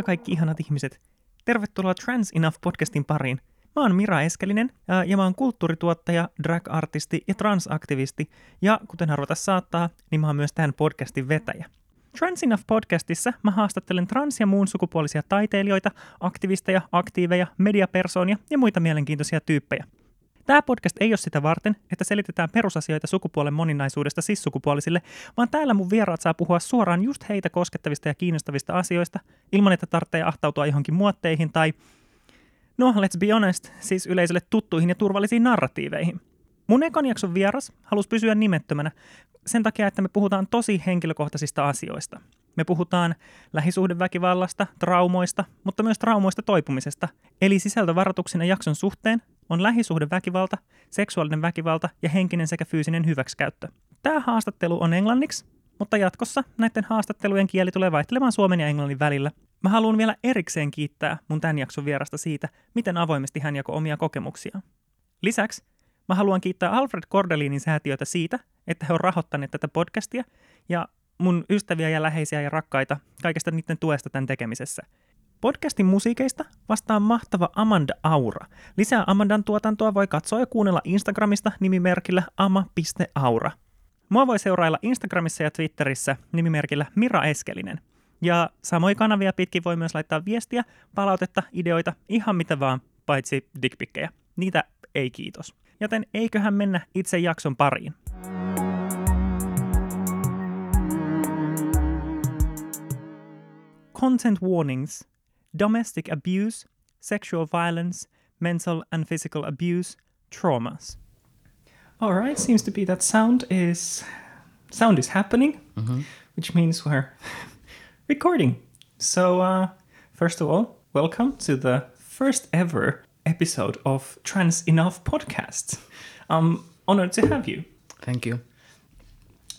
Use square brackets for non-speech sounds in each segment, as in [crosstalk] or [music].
Moikka kaikki ihanat ihmiset. Tervetuloa Trans Enough podcastin pariin. Mä oon Mira Eskelinen ja mä oon kulttuurituottaja, drag-artisti ja transaktivisti. Ja kuten arvata saattaa, niin mä oon myös tämän podcastin vetäjä. Trans Enough podcastissa mä haastattelen trans- ja muun sukupuolisia taiteilijoita, aktivisteja, aktiiveja, mediapersoonia ja muita mielenkiintoisia tyyppejä. Tämä podcast ei ole sitä varten, että selitetään perusasioita sukupuolen moninaisuudesta sissukupuolisille, vaan täällä mun vieraat saa puhua suoraan just heitä koskettavista ja kiinnostavista asioista, ilman että tarvitsee ahtautua johonkin muotteihin tai, no let's be honest, siis yleisölle tuttuihin ja turvallisiin narratiiveihin. Mun ekan jakson vieras halusi pysyä nimettömänä sen takia, että me puhutaan tosi henkilökohtaisista asioista. Me puhutaan lähisuhdeväkivallasta, traumoista, mutta myös traumoista toipumisesta. Eli sisältövaroituksena jakson suhteen on lähisuhdeväkivalta, seksuaalinen väkivalta ja henkinen sekä fyysinen hyväksikäyttö. Tämä haastattelu on englanniksi, mutta jatkossa näiden haastattelujen kieli tulee vaihtelemaan suomen ja englannin välillä. Mä haluan vielä erikseen kiittää mun tämän jakson vierasta siitä, miten avoimesti hän jakoi omia kokemuksia. Lisäksi mä haluan kiittää Alfred Kordelinin säätiötä siitä, että he on rahoittaneet tätä podcastia ja mun ystäviä ja läheisiä ja rakkaita kaikesta niiden tuesta tämän tekemisessä. Podcastin musiikeista vastaa mahtava Amanda Aura. Lisää Amandan tuotantoa voi katsoa ja kuunnella Instagramista nimimerkillä ama.aura. Mua voi seurailla Instagramissa ja Twitterissä nimimerkillä Mira Eskelinen. Ja samoin kanavia pitkin voi myös laittaa viestiä, palautetta, ideoita, ihan mitä vaan, paitsi dickpikkejä. Niitä ei kiitos. Joten eiköhän mennä itse jakson pariin. Content warnings. Domestic abuse, sexual violence, mental and physical abuse, traumas. All right, seems to be that sound is sound is happening, which means we're [laughs] recording. So, uh, first of all, welcome to the first ever episode of Trans Enough podcast. I'm honored to have you. Thank you.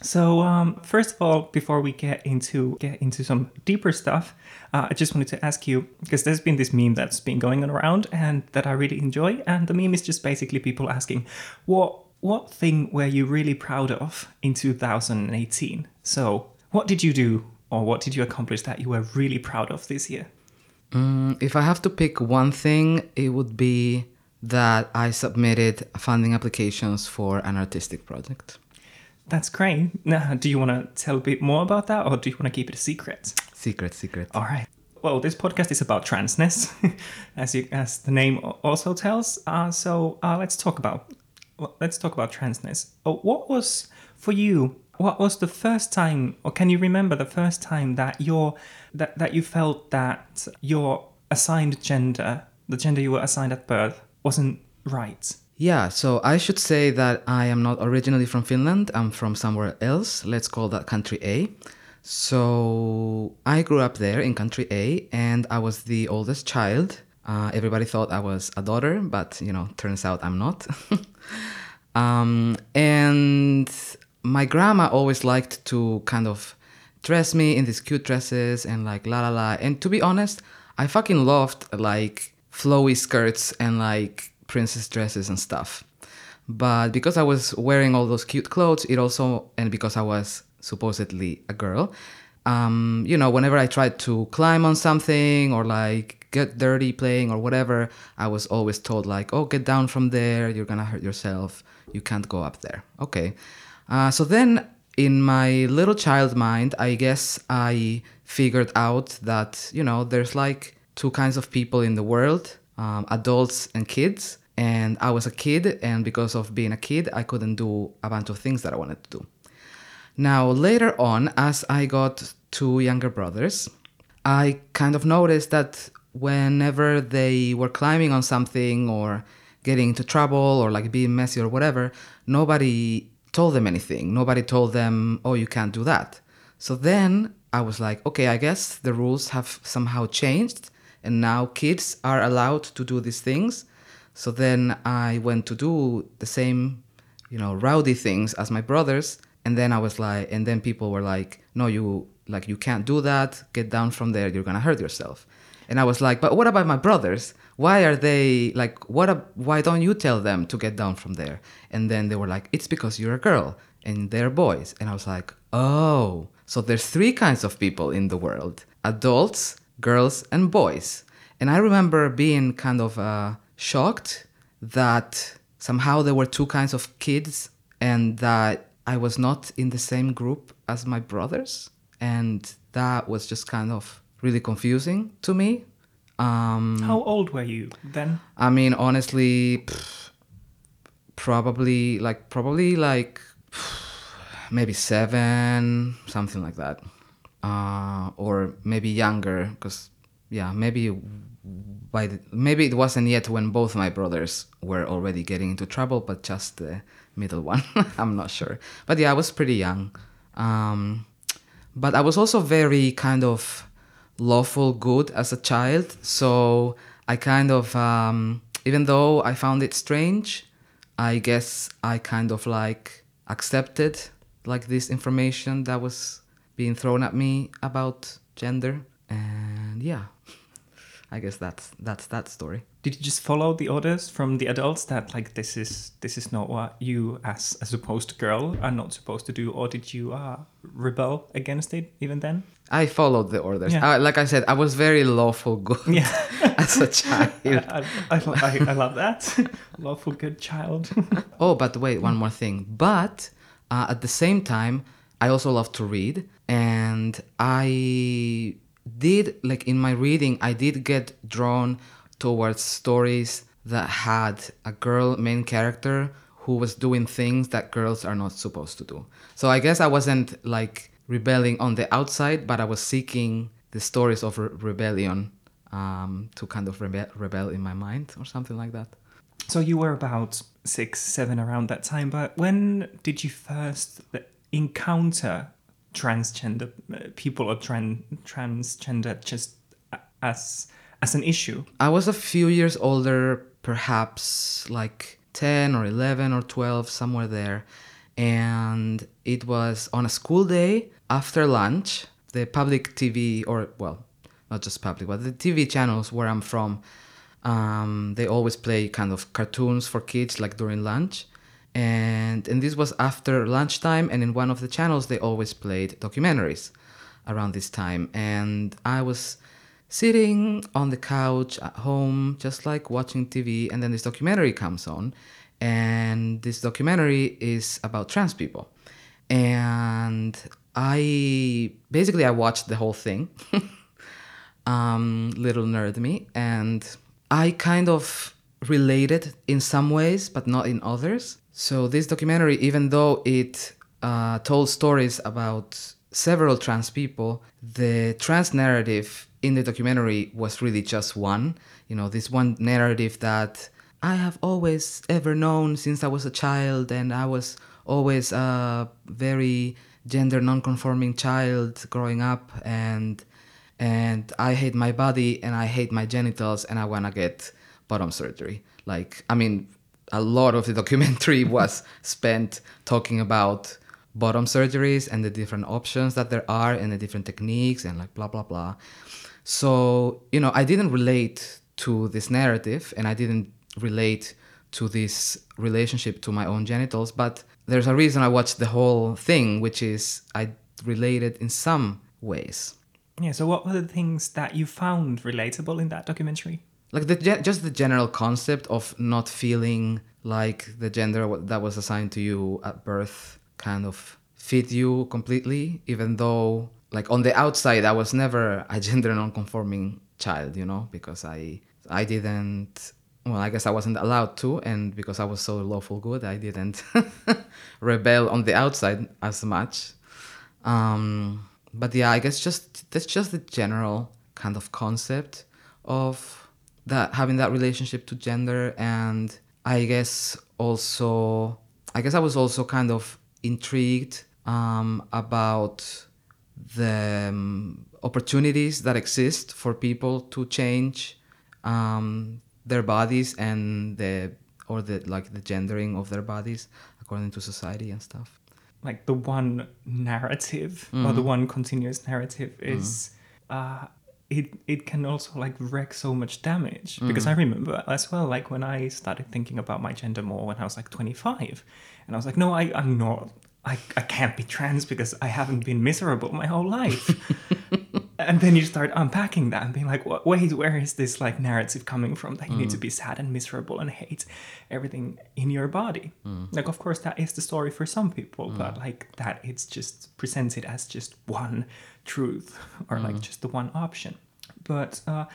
So, um, first of all, before we get into get into some deeper stuff, uh, I just wanted to ask you because there's been this meme that's been going around and that I really enjoy, and the meme is just basically people asking, "What what thing were you really proud of in 2018?" So, what did you do or what did you accomplish that you were really proud of this year? Mm, if I have to pick one thing, it would be that I submitted funding applications for an artistic project. That's great. Now, do you want to tell a bit more about that, or do you want to keep it a secret? Secret, secret. All right. Well, this podcast is about transness, [laughs] as you, as the name also tells. Uh, so uh, let's talk about well, let's talk about transness. Oh, what was for you? What was the first time, or can you remember the first time that your that that you felt that your assigned gender, the gender you were assigned at birth, wasn't right? Yeah, so I should say that I am not originally from Finland. I'm from somewhere else. Let's call that country A. So I grew up there in country A, and I was the oldest child. Uh, everybody thought I was a daughter, but you know, turns out I'm not. [laughs] um, and my grandma always liked to kind of dress me in these cute dresses and like la la la. And to be honest, I fucking loved like flowy skirts and like princess dresses and stuff. But because I was wearing all those cute clothes, it also, and because I was supposedly a girl, um, you know, whenever I tried to climb on something or like get dirty playing or whatever, I was always told, like, oh, get down from there, you're gonna hurt yourself, you can't go up there. Okay. Uh, so then in my little child mind, I guess I figured out that, you know, there's like two kinds of people in the world um, adults and kids. And I was a kid, and because of being a kid, I couldn't do a bunch of things that I wanted to do. Now, later on, as I got two younger brothers, I kind of noticed that whenever they were climbing on something or getting into trouble or like being messy or whatever, nobody told them anything. Nobody told them, oh, you can't do that. So then I was like, okay, I guess the rules have somehow changed and now kids are allowed to do these things. So then I went to do the same, you know, rowdy things as my brothers. And then I was like, and then people were like, no, you, like, you can't do that. Get down from there. You're to hurt yourself. And I was like, but what about my brothers? Why are they like, what, a, why don't you tell them to get down from there? And then they were like, it's because you're a girl and they're boys. And I was like, oh, so there's three kinds of people in the world adults, girls and boys. And I remember being kind of uh, shocked that somehow there were two kinds of kids and that I was not in the same group as my brothers. And that was just kind of really confusing to me. Um, How old were you then? I mean, honestly, pff, probably like probably like maybe seven, something like that, uh, or maybe younger. Because yeah, maybe by the, maybe it wasn't yet when both my brothers were already getting into trouble, but just the middle [laughs] one. I'm not sure, but yeah, I was pretty young. Um, but I was also very kind of lawful good as a child. So I kind of, um, even though I found it strange, I guess I kind of like accepted like this information that was being thrown at me about gender. And yeah, I guess that's that's that story. Did you just follow the orders from the adults that like this is this is not what you as a supposed girl are not supposed to do, or did you uh, rebel against it even then? I followed the orders. Yeah. Uh, like I said, I was very lawful good Yeah. [laughs] as a child. [laughs] I, I, I, I love that. [laughs] Lawful good child. Oh, but wait, one more thing. But uh, at the same time, I also love to read, and I did like in my reading, I did get drawn towards stories that had a girl main character who was doing things that girls are not supposed to do. So I guess I wasn't like rebelling on the outside, but I was seeking the stories of re- rebellion um, to kind of rebe- rebel in my mind or something like that. so you were about six, seven around that time, but when did you first encounter transgender uh, people or tran- transgender just as as an issue? I was a few years older, perhaps like 10 or 11 or 12, somewhere there. And it was on a school day after lunch. The public TV, or well, not just public, but the TV channels where I'm from, um, they always play kind of cartoons for kids like during lunch. And, and this was after lunchtime, and in one of the channels, they always played documentaries around this time. And I was sitting on the couch at home, just like watching TV, and then this documentary comes on. And this documentary is about trans people. And I basically I watched the whole thing. [laughs] um, little nerd me, and I kind of related in some ways, but not in others. So this documentary, even though it uh, told stories about several trans people, the trans narrative in the documentary was really just one. You know, this one narrative that I have always ever known since I was a child, and I was always a very gender non-conforming child growing up, and and I hate my body and I hate my genitals and I want to get bottom surgery. Like, I mean, a lot of the documentary [laughs] was spent talking about bottom surgeries and the different options that there are and the different techniques and like blah blah blah. So, you know, I didn't relate to this narrative and I didn't relate to this relationship to my own genitals, but there's a reason I watched the whole thing, which is I related in some ways. Yeah. So what were the things that you found relatable in that documentary? Like the just the general concept of not feeling like the gender that was assigned to you at birth kind of fit you completely even though like on the outside i was never a gender non-conforming child you know because i i didn't well i guess i wasn't allowed to and because i was so lawful good i didn't [laughs] rebel on the outside as much. Um but yeah i guess just that's just the general kind of concept of that having that relationship to gender and i guess also i guess i was also kind of intrigued um, about the um, opportunities that exist for people to change um, their bodies and the or the like the gendering of their bodies according to society and stuff. Like the one narrative or the one continuous narrative is uh it it can also like wreak so much damage. Mm. Because i remember as well like when i started thinking about my gender more when i was like 25 and i was like no I, i'm not I, I can't be trans because I haven't been miserable my whole life. [laughs] and then you start unpacking that and being like, "Wha- wait, where is this like narrative coming from that you need to be sad and miserable and hate everything in your body? Like, of course, that is the story for some people, but like that it's just presented as just one truth or like just the one option. But uh,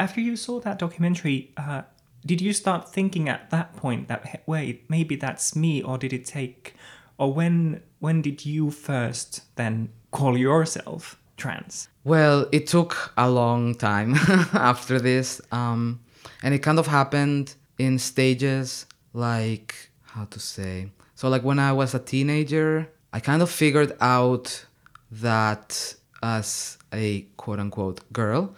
after you saw that documentary, uh, did you start thinking at that point that "Hey, wait, maybe that's me, or did it take, or when when did you first then call yourself trans? Well, it took a long time [laughs] after this. Um, and it kind of happened in stages like, how to say? So, like when I was a teenager, I kind of figured out that as a quote unquote girl,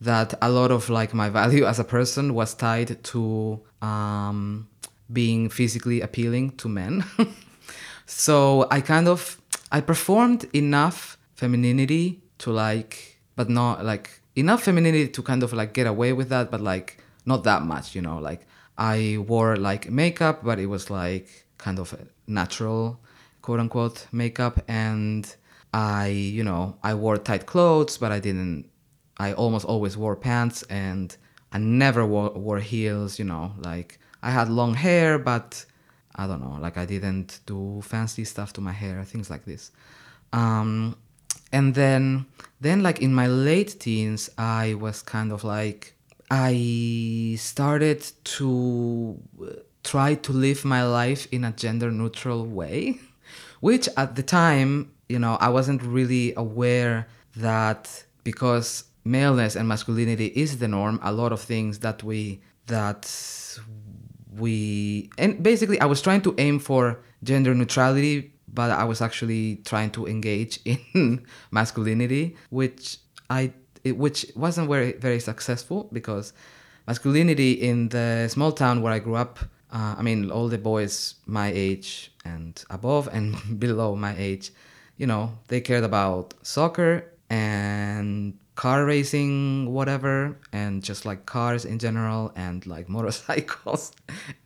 that a lot of like my [laughs] value as a person was tied to um, being physically appealing to men. [laughs] so I kind of I performed enough femininity to like, but not like enough femininity to kind of like get away with that, but like not that much, you know. Like I wore like makeup, but it was like kind of natural, quote unquote makeup, and I, you know, I wore tight clothes, but I didn't. I almost always wore pants, and I never wore, wore heels, you know. Like I had long hair, but I don't know, like I didn't do fancy stuff to my hair, things like this. Um, and then, then like in my late teens, I was kind of like I started to uh, try to live my life in a gender neutral way, [laughs] which at the time, you know, I wasn't really aware that because maleness and masculinity is the norm, a lot of things that we that we and basically I was trying to aim for gender neutrality, but I was actually trying to engage [laughs] in masculinity, which I which wasn't very very successful because masculinity in the small town where I grew up. Uh, I mean, all the boys my age and above and [laughs] below my age, you know, they cared about soccer and car racing, whatever, and just like cars in general and like [laughs] motorcycles.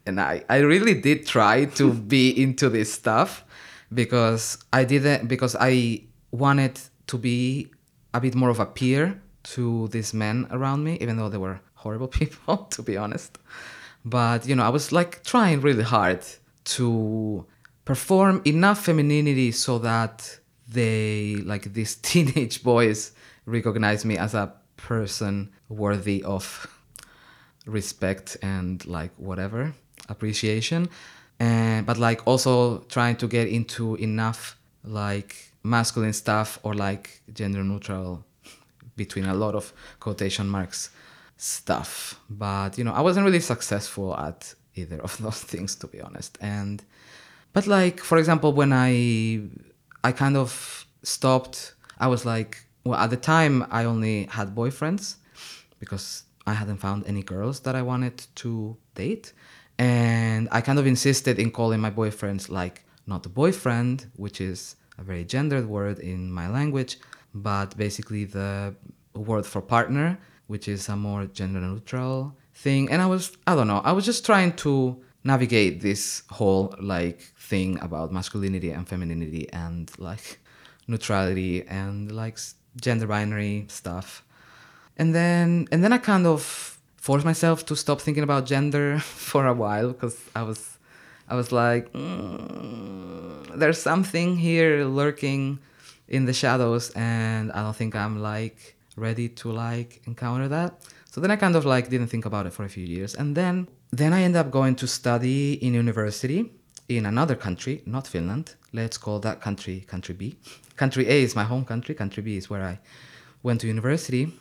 And I, I really did try to [laughs] be into this stuff because I didn't, because I wanted to be a bit more of a peer to these men around me, even though they were horrible [laughs] people, to be honest. But, you know, I was like trying really hard to perform enough femininity so that they, like these teenage boys, recognize me as a person worthy of respect and like whatever appreciation. And but like also trying to get into enough like masculine stuff or like gender neutral between a lot of quotation marks stuff. But you know i wasn't really successful at either of [laughs] those things to be honest. And but like for example when i i kind of stopped i was like well at the time i only had boyfriends because i hadn't found any girls that i wanted to date. And i kind of insisted in calling my boyfriends like not a boyfriend which is a very gendered word in my language but basically the word for partner which is a more gender neutral thing. And i was i don't know i was just trying to navigate this whole like thing about masculinity and femininity and like neutrality and like gender binary stuff. And then and then i kind of forced myself to stop thinking about gender [laughs] for a while because i was i was like "Mm, there's something here lurking in the shadows and i don't think i'm like ready to like encounter that. So then i kind of like didn't think about it for a few years. And then then i ended up going to study in university in another country not finland. Let's call that country country b [laughs] country a is my home country country b is where i went to university.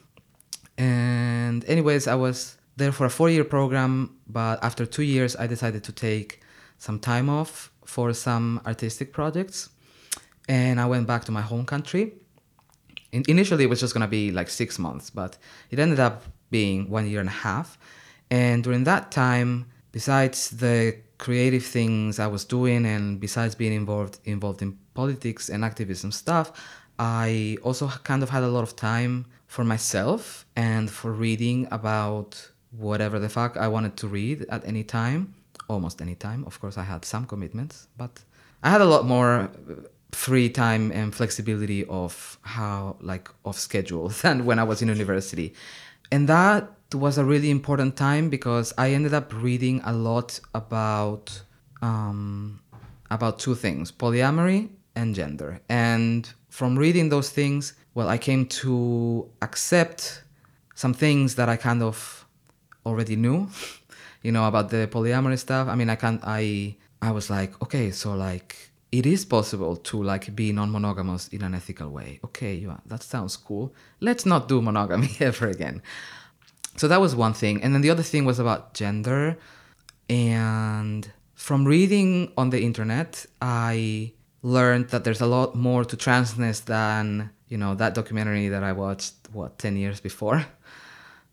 And anyways i was there for a four year program but after two years i decided to take some time off for some artistic projects. And i went back to my home country. In, initially it was just to be like six months but it ended up being one year and a half. And during that time besides the creative things i was doing and besides being involved involved in politics and activism stuff i also kind of had a lot of time for myself and for reading about whatever the fuck i wanted to read at any time almost any time of course i had some commitments but I had a lot more uh, free time and flexibility of how like of schedule [laughs] than when I was in university. And that was a really important time because I ended up reading a lot about um, about two things: polyamory and gender. And from reading those things, well, I came to accept some things that I kind of already knew, [laughs] you know, about the polyamory stuff. I mean, I can't. I I was like, okay, so like it is possible to like be non-monogamous in an ethical way. Okay, yeah, that sounds cool. Let's not do monogamy [laughs] ever again. So that was one thing, and then the other thing was about gender, and from reading on the internet, I learned that there's a lot more to transness than you know that documentary that I watched what ten years before.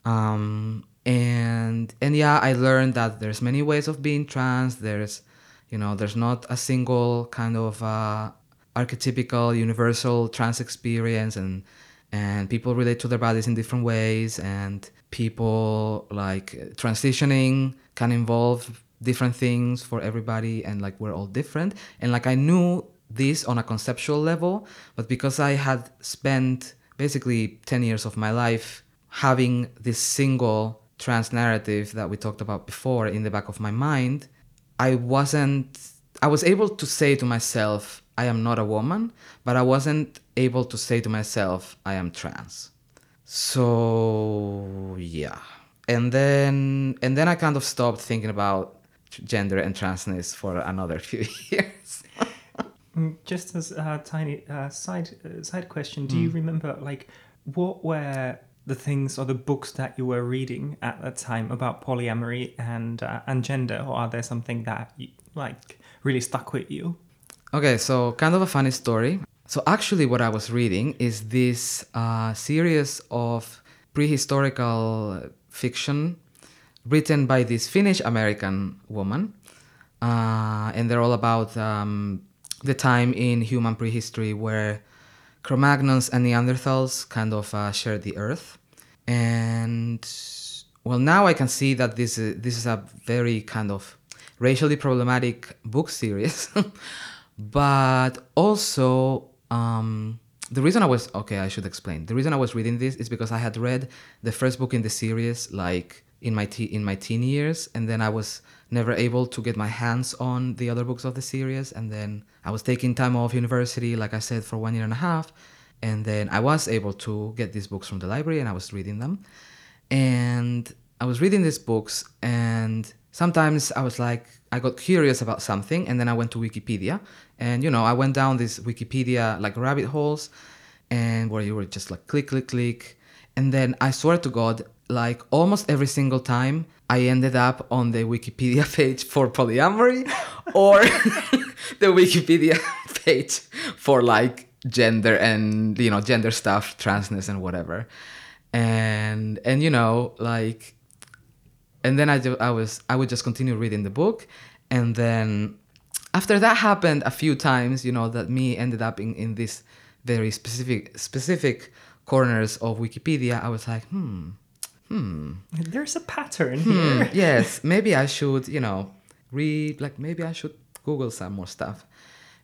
Um, and and yeah, I learned that there's many ways of being trans. There's you know there's not a single kind of uh, archetypical universal trans experience and and people relate to their bodies in different ways and people like transitioning can involve different things for everybody and like we're all different. And like i knew this on a conceptual level but because i had spent basically 10 years of my life having this single trans narrative that we talked about before in the back of my mind I wasn't I was able to say to myself I am not a woman, but I wasn't able to say to myself I am trans. So yeah. And then and then I kind of stopped thinking about gender and transness for another [laughs] few years. Mm, Just as a tiny uh, side uh, side question, do you remember like what were the things or the books that you were reading at that time about polyamory and uh, and gender, or are there something that you, like really stuck with you? Okay, so kind of a funny story. So actually, what I was reading is this uh, series of prehistorical fiction written by this Finnish American woman, uh, and they're all about um, the time in human prehistory where Cro-Magnons and Neanderthals kind of uh, shared the earth, and well, now I can see that this is, this is a very kind of racially problematic book series, [laughs] but also um, the reason I was okay, I should explain. The reason I was reading this is because I had read the first book in the series like in my te- in my teen years, and then I was never able to get my hands on the other books of the series, and then I was taking time off university, like I said, for one year and a half, and then I was able to get these books from the library, and I was reading them, and I was reading these books, and sometimes I was like, I got curious about something, and then I went to Wikipedia, and you know, I went down these Wikipedia like rabbit holes, and where you were just like click, click, click, and then I swear to God, like almost every single time, I ended up on the Wikipedia [laughs] page for polyamory, or [laughs] the Wikipedia [laughs] page for like gender and you know gender stuff, transness and whatever, and and you know like and then I, ju- I was I would just continue reading the book, and then after that happened a few times, you know, that me ended up in in this very specific specific corners of Wikipedia. I was like, hmm, hmm, There's a pattern hmm, here. [laughs] yes, maybe I should, you know, read like maybe I should Google some more stuff,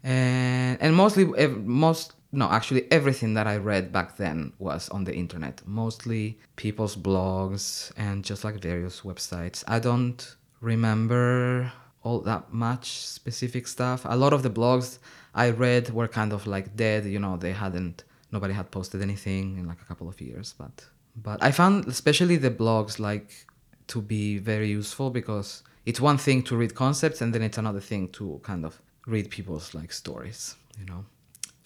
and and mostly ev- most no actually everything that I read back then was on the internet, mostly people's blogs and just like various websites. I don't remember all that much specific stuff. A lot of the blogs I read were kind of like dead, you know, they hadn't nobody had posted anything in like a couple of years, but but I found especially the blogs like to be very useful because it's one thing to read concepts and then it's another thing to kind of read people's like stories, you know.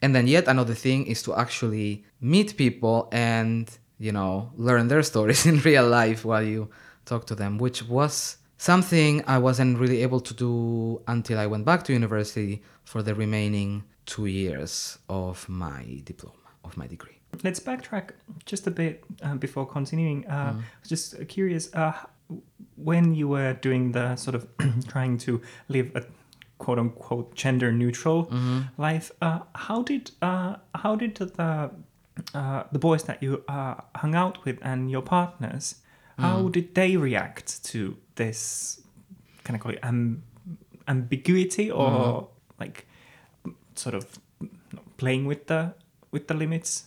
And then yet another thing is to actually meet people and, you know, learn their stories [laughs] in real life while you talk to them, which was something I wasn't really able to do until I went back to university for the remaining two years of my diploma, of my degree. Let's backtrack just a bit uh, before continuing. Uh, Mm. I was just curious uh, when you were doing the sort of [clears throat] trying to live a quote unquote gender neutral Mm-hmm. life. Uh, how did uh, how did the uh, the boys that you uh, hung out with and your partners how Mm. did they react to this? Can I call it am- ambiguity or Mm-hmm. like? sort of playing with the with the limits?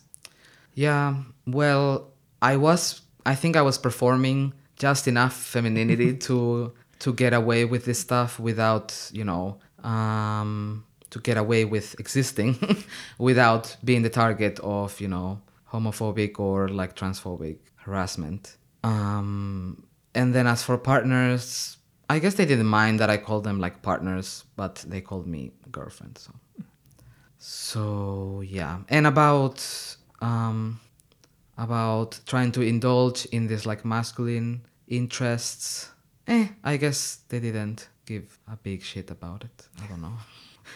Yeah, well, I was I think I was performing just enough femininity [laughs] to to get away with this stuff without, you know, um to get away with existing [laughs] without being the target of, you know, homophobic or like transphobic harassment. Um and then as for partners, I guess they didn't mind that I called them like partners, but they called me girlfriend, so so yeah. And about um about trying to indulge in this like masculine interests. Eh, I guess they didn't give a big shit about it. I don't know.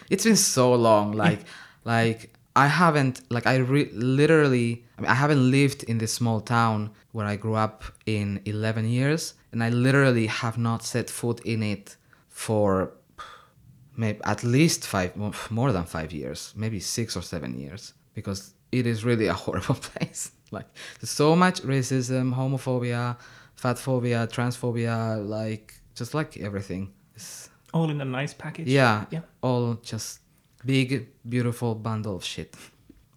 It's been so long. Like, like I haven't like I re- literally. I mean, I haven't lived in this small town where I grew up in 11 years, and I literally have not set foot in it for maybe at least five, more than five years, maybe six or seven years, because it is really a [laughs] horrible place. Like there's so much racism, homophobia, fatphobia, transphobia, like just like everything. It's, All in a nice package. yeah, Yeah. all just big, beautiful bundle of shit.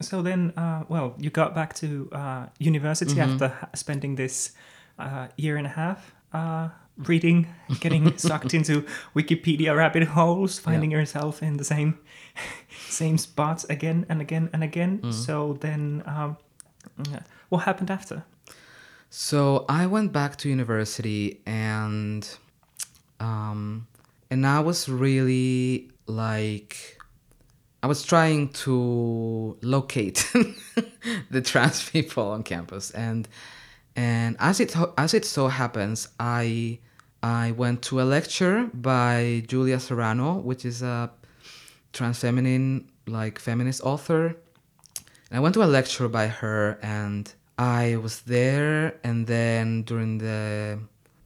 So then, uh, well, you got back to uh, university Mm-hmm. after spending this uh, year and a half uh, reading, [laughs] getting sucked into Wikipedia rabbit holes, finding yourself in the same [laughs] same spots again and again and again. Mm-hmm. So then, um, what happened after? So I went back to university and um and I was really like I was trying to locate [laughs] the trans people on campus. And and as it as it so happens I I went to a lecture by Julia Serano which is a trans feminine like feminist author. And I went to a lecture by her and I was there and then during the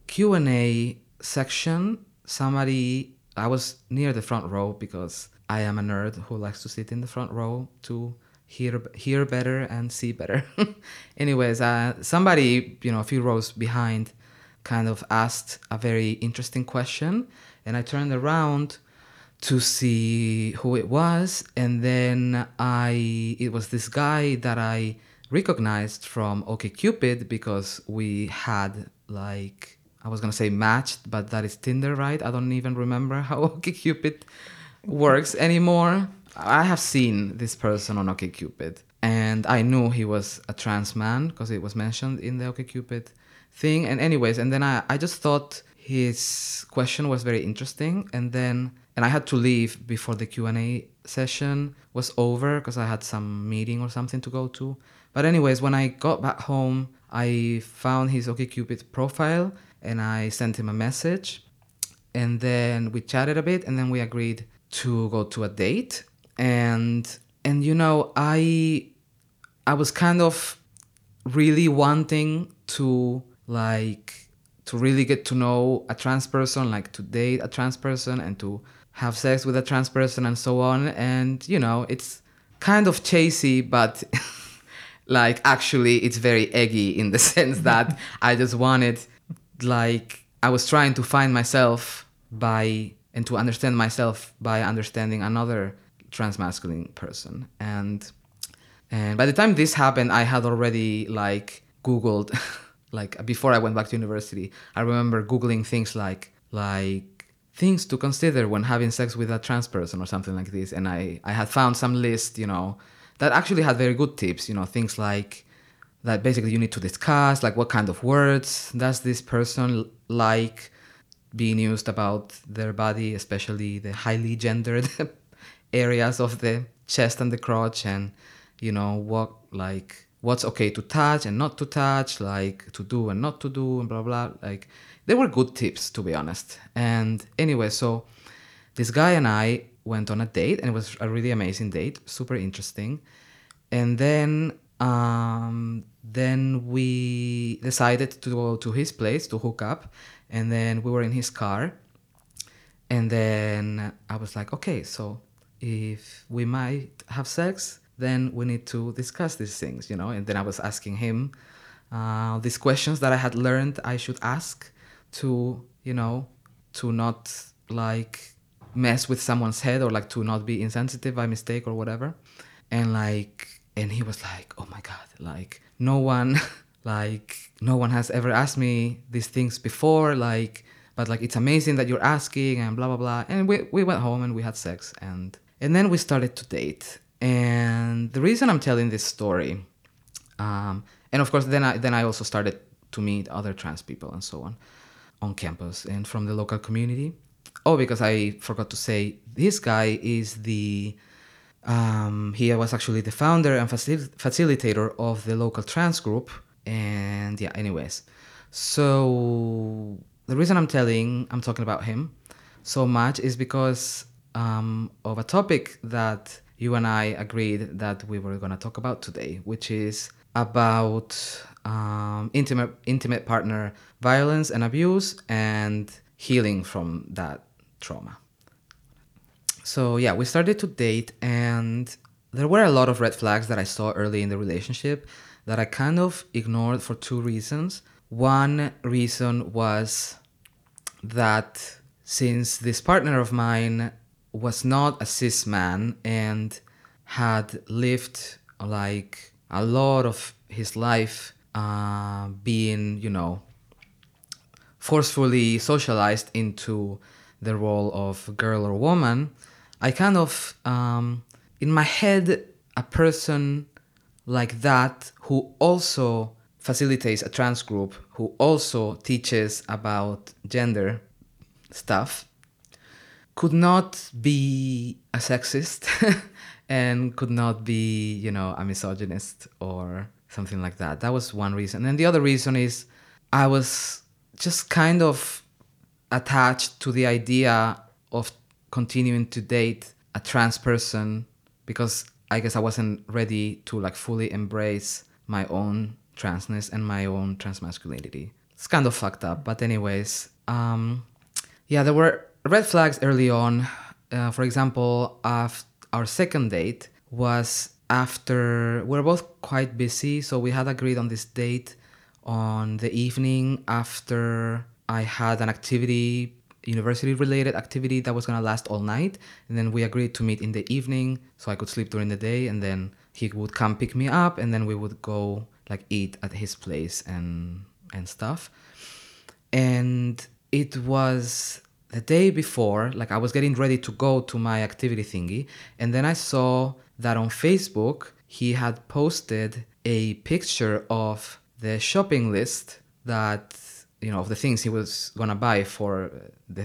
Q&A section somebody I was near the front row because I am a nerd who likes to sit in the front row to hear hear better and see better. [laughs] Anyways, uh, somebody, you know, a few rows behind kind of asked a very interesting question and I turned around to see who it was and then i it was this guy that i recognized from okcupid because we had like i was gonna say matched but that is tinder right? I don't even remember how [laughs] okcupid works anymore. I have seen this person on okcupid and i knew he was a trans man because it was mentioned in the okcupid thing. And anyways and then i, I just thought his question was very interesting and then and i had to leave before the q&a session was over because i had some meeting or something to go to but anyways when i got back home i found his okcupid profile and i sent him a message. And then we chatted a bit and then we agreed to go to a date. And and you know i i was kind of really wanting to like to really get to know a trans person like to date a trans person and to have sex with a trans person and so on. And you know it's kind of chasey but [laughs] like actually it's very eggy in the [laughs] sense that i just wanted like i was trying to find myself by and to understand myself by understanding another transmasculine person. And and by the time this happened i had already like googled [laughs] like before i went back to university i remember googling things like like things to consider when having sex with a trans person or something like this. And i i had found some list you know that actually had very good tips you know things like that basically you need to discuss like what kind of words does this person like being used about their body especially the highly gendered [laughs] areas of the chest and the crotch and you know what like what's okay to touch and not to touch like to do and not to do and blah blah. Like they were good tips to be honest. And anyway so this guy and i went on a date and it was a really amazing date super interesting. And then um then we decided to go to his place to hook up and then we were in his car. And then i was like okay so if we might have sex then we need to discuss these things you know? And then i was asking him uh, these questions that i had learned i should ask to you know to not like mess with someone's head or like to not be insensitive by mistake or whatever. And like, and he was like, oh my God, like no one, [laughs] like no one has ever asked me these things before. Like, but like it's amazing that you're asking and blah, blah, blah. And we, we went home and we had sex and, and then we started to date. And the reason I'm telling this story, um, and of course, then I, then I also started to meet other trans people and so on on campus and from the local community. Oh, because I forgot to say, this guy is the um, he was actually the founder and facil- facilitator of the local trans group. And yeah, anyways, so the reason I'm telling, I'm talking about him so much is because um, of a topic that you and I agreed that we were going to talk about today, which is about um, intimate intimate partner violence and abuse and healing from that trauma. So yeah, we started to date and there were a lot of red flags that I saw early in the relationship that I kind of ignored for two reasons. One reason was that since this partner of mine was not a cis man and had lived like a lot of his life uh, being, you know, forcefully socialized into the role of girl or woman, I kind of, um, in my head, a person like that who also facilitates a trans group, who also teaches about gender stuff, could not be a sexist [laughs] and could not be, you know, a misogynist or something like that. That was one reason. And the other reason is I was just kind of attached to the idea of continuing to date a trans person because I guess I wasn't ready to like fully embrace my own transness and my own transmasculinity. It's kind of fucked up, but anyways, um, yeah, there were red flags early on. Uh, for example, after our second date was after we are both quite busy, so we had agreed on this date on the evening after I had an activity, university related activity that was gonna last all night. And then we agreed to meet in the evening so I could sleep during the day. And then he would come pick me up and then we would go like eat at his place and and stuff. And it was the day before, like I was getting ready to go to my activity thingy, and then I saw that on Facebook he had posted a picture of the shopping list that you know of the things he was gonna buy for the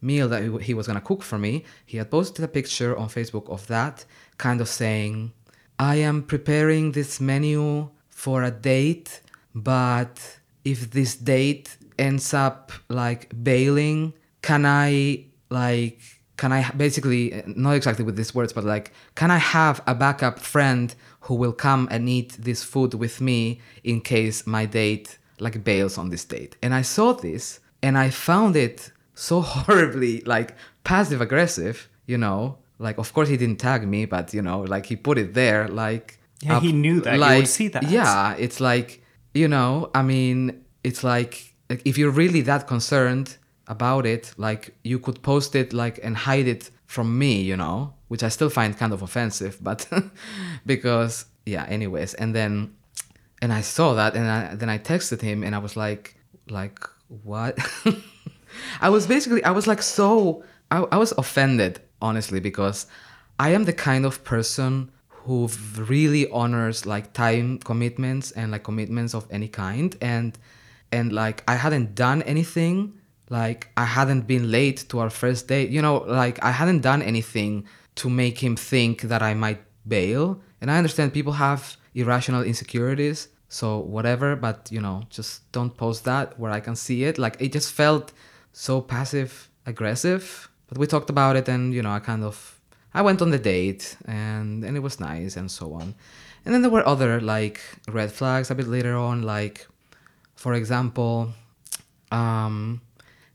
meal that he was gonna cook for me. He had posted a picture on Facebook of that, kind of saying, "I am preparing this menu for a date, but if this date ends up like bailing, can I like can I basically uh, not exactly with these words, but like, can I have a backup friend who will come and eat this food with me in case my date like bails on this date? And I saw this and I found it so [laughs] horribly like passive aggressive, you know. Like, of course, he didn't tag me, but you know, like he put it there, like. Yeah, up, he knew that like, you would see that. Yeah, it's like you know, I mean, it's like, like if you're really that concerned about it like you could post it like and hide it from me you know which i still find kind of offensive but [laughs] because yeah anyways and then and i saw that and I, then i texted him and i was like like what [laughs] i was basically i was like so I, I was offended honestly because i am the kind of person who really honors like time commitments and like commitments of any kind and and like i hadn't done anything like I hadn't been late to our first date. You know, like I hadn't done anything to make him think that I might bail. And I understand people have irrational insecurities, so whatever, but you know, just don't post that where I can see it. Like it just felt so passive aggressive. But we talked about it and you know, I kind of I went on the date and and it was nice and so on. And then there were other like red flags a bit later on like for example, um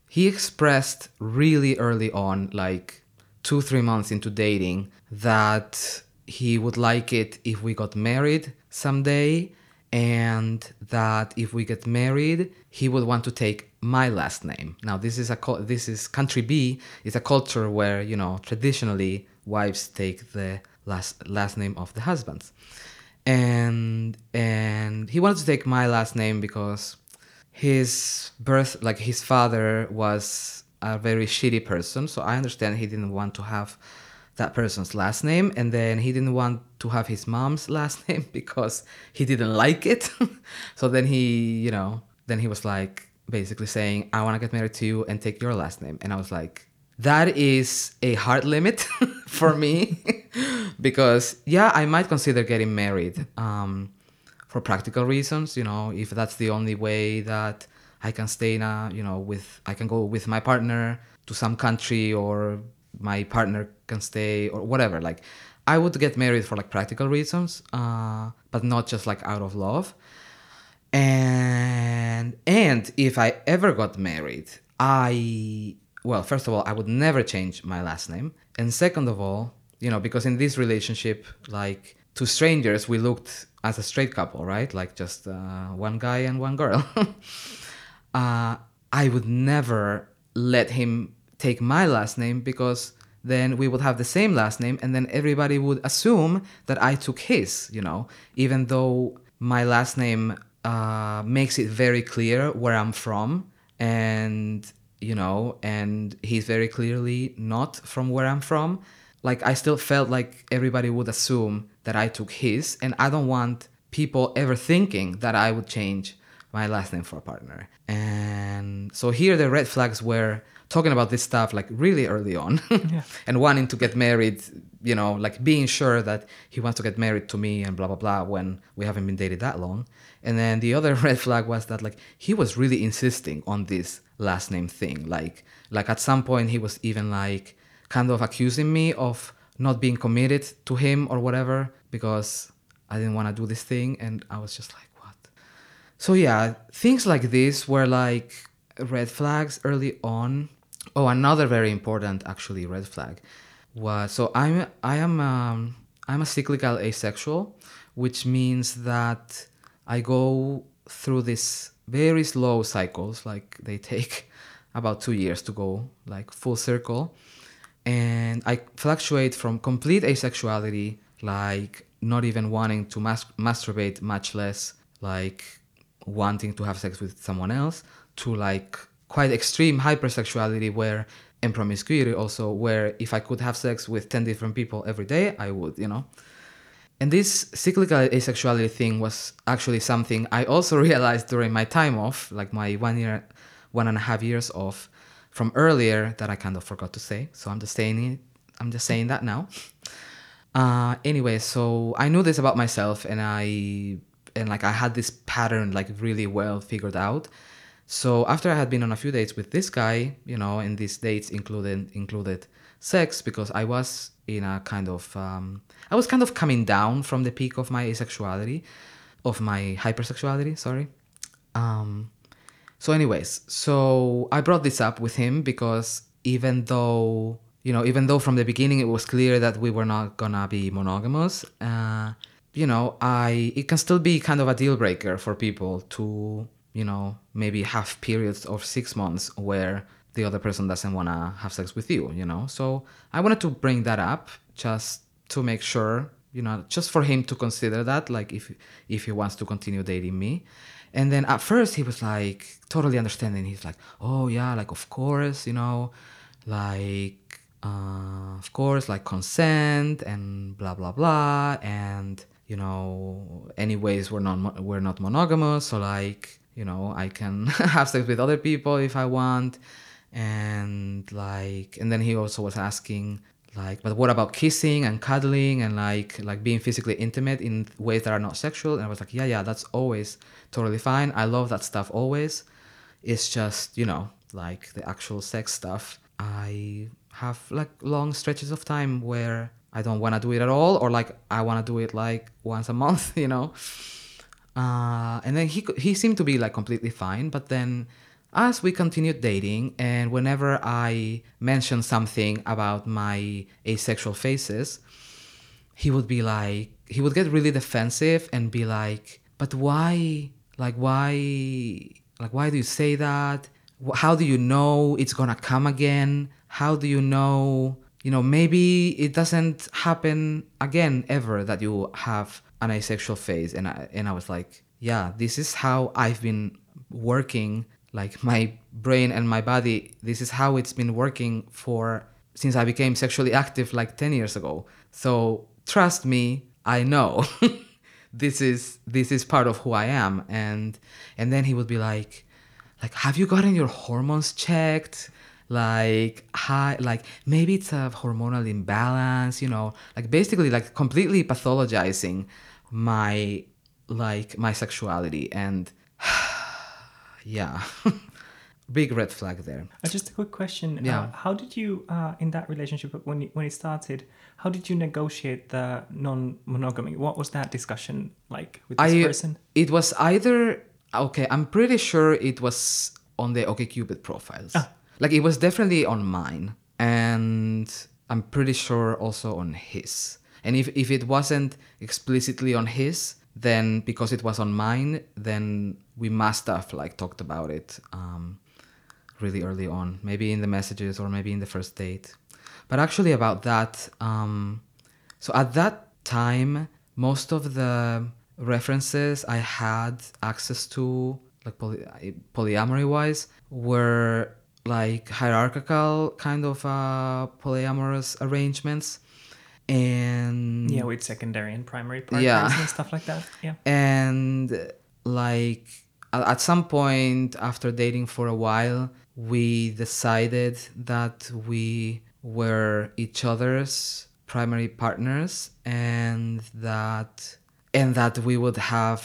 he expressed really early on, like two, three months into dating, that he would like it if we got married someday and that if we get married, he would want to take my last name. Now this is a this is country B. It's a culture where you know traditionally wives take the last last name of the husbands, and and he wanted to take my last name because his birth like his father was a very shitty person. So I understand he didn't want to have that person's last name and then he didn't want to have his mom's [laughs] last name because he didn't like it. [laughs] So then he you know then he was like basically saying i want to get married to you and take your last name. And i was like that is a hard limit [laughs] for me because yeah i might consider getting married um, for practical reasons you know if that's the only way that i can stay a you know with i can go with my partner to some country or my partner can stay or whatever. Like i would get married for like practical reasons uh, but not just like out of love. And and if i ever got married i well first of all i would never change my last name. And second of all you know because in this relationship like to strangers we looked as a straight couple right? Like just uh, one guy and one girl. [laughs] Uh, i would never let him take my last name because then we would have the same last name and then everybody would assume that I took his, you know, even though my last name uh, makes it very clear where I'm from and, you know, and he's very clearly not from where I'm from. Like, I still felt like everybody would assume that I took his, and I don't want people ever thinking that I would change my last name for a partner. And so here the red flags were talking about this stuff like really early on Yeah. [laughs] and wanting to get married, you know, like being sure that he wants to get married to me and blah blah blah when we haven't been dated that long. And then the other [laughs] red flag was that like he was really insisting on this last name thing. Like like at some point he was even like kind of accusing me of not being committed to him or whatever because I didn't want to do this thing and I was just like what? So yeah, things like this were like red flags early on. Oh, another very important actually red flag was so I'm I am um, I'm a cyclical asexual, which means that I go through these very slow cycles. Like they take [laughs] about two years to go like full circle, and I fluctuate from complete asexuality, like not even wanting to mas- masturbate, much less like wanting to have sex with someone else, to like quite extreme hypersexuality where and promiscuity also where if I could have sex with 10 different people every day, I would, you know. And this cyclical asexuality thing was actually something I also [laughs] realized during my time off, like my one year, one and a half years off from earlier that I kind of forgot to say. So I'm just saying it. I'm just saying that now. [laughs] Uh, anyway, so I knew this about myself, and I and like I had this pattern like really well figured out. So after I had been on a few dates with this guy, you know, and these dates included included sex because I was in a kind of um, I was kind of coming down from the peak of my asexuality, of my hypersexuality. Sorry. Um, so, anyways, so I brought this up with him because even though you know, even though from the beginning it was clear that we were not gonna be monogamous, uh, you know, I it can still be kind of a deal breaker for people to you know maybe have periods of six months where the other person doesn't want to have sex with you you know? So i wanted to bring that up just to make sure you know just for him to consider that like if if he wants to continue dating me. And then at first he was like totally understanding. He's like oh yeah like of course you know? Like uh, of course like consent and blah blah blah and you know anyways we're not we're not monogamous so like you know i can [laughs] have sex with other people if i want. And like and then he also was asking like but what about kissing and cuddling and like like being physically intimate in ways that are not sexual? And i was like yeah yeah that's always totally fine. I love that stuff always. It's just you know like the actual sex stuff. I have like long stretches of time where i don't want to do it at all or like i want to do it like once a month [laughs] you know uh, and then he he seemed to be like completely fine but then as we continued dating and whenever i mentioned something about my asexual phases he would be like he would get really defensive and be like but why like why like why do you say that how do you know it's gonna come again? How do you know, you know, maybe it doesn't happen again ever that you have an asexual phase? And I, and I was like, yeah, this is how I've been working, like my brain and my body, this is how it's been working for since I became sexually active like 10 years ago. So trust me, I know. [laughs] this is this is part of who I am and and then he would be like like have you gotten your hormones checked like hi like maybe it's a hormonal imbalance you know like basically like completely pathologizing my like my sexuality and [sighs] yeah [laughs] big red flag there Uh, just a quick question. Yeah. Uh, how did you, uh, in that relationship, when you, when it started, how did you negotiate the non-monogamy? What was that discussion like with this I person? it was either okay. I'm pretty sure it was on the OkCupid profiles. Ah. Like it was definitely on mine, and I'm pretty sure also on his. And if if it wasn't explicitly on his, then because it was on mine, then we must have like talked about it um, really early on, maybe in the messages or maybe in the first date. But actually, about that, um, so at that time, most of the references I had access to, like poly- polyamory wise, were like hierarchical kind of uh, polyamorous arrangements. And Yeah, with secondary and primary partners Yeah. and stuff like that. Yeah. [laughs] and like at some point after dating for a while we decided that we were each other's primary partners and that and that we would have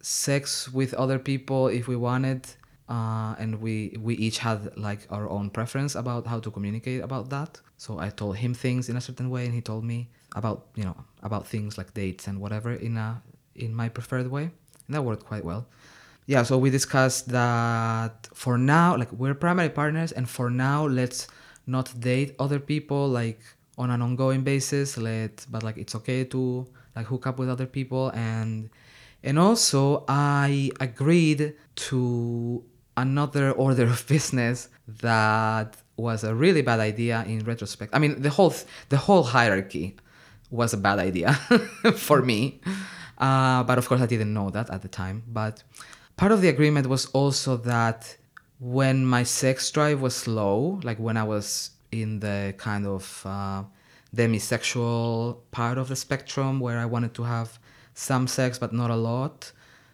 sex with other people if we wanted uh, and we we each had like our own preference about how to communicate about that so i told him things in a certain way and he told me about you know about things like dates and whatever in a in my preferred way. And that worked quite well. Yeah so we discussed that for now like we're primary partners and for now let's not date other people like on an ongoing basis let but like it's okay to like hook up with other people. And and also i agreed to another order of [laughs] business that was a really bad idea in retrospect. I mean the whole the whole hierarchy was a bad idea [laughs] for me. Uh, but of course i didn't know that at the time. But part of the agreement was also that when my sex drive was low like when i was in the kind of uh, demisexual part of the spectrum where i wanted to have some sex but not a lot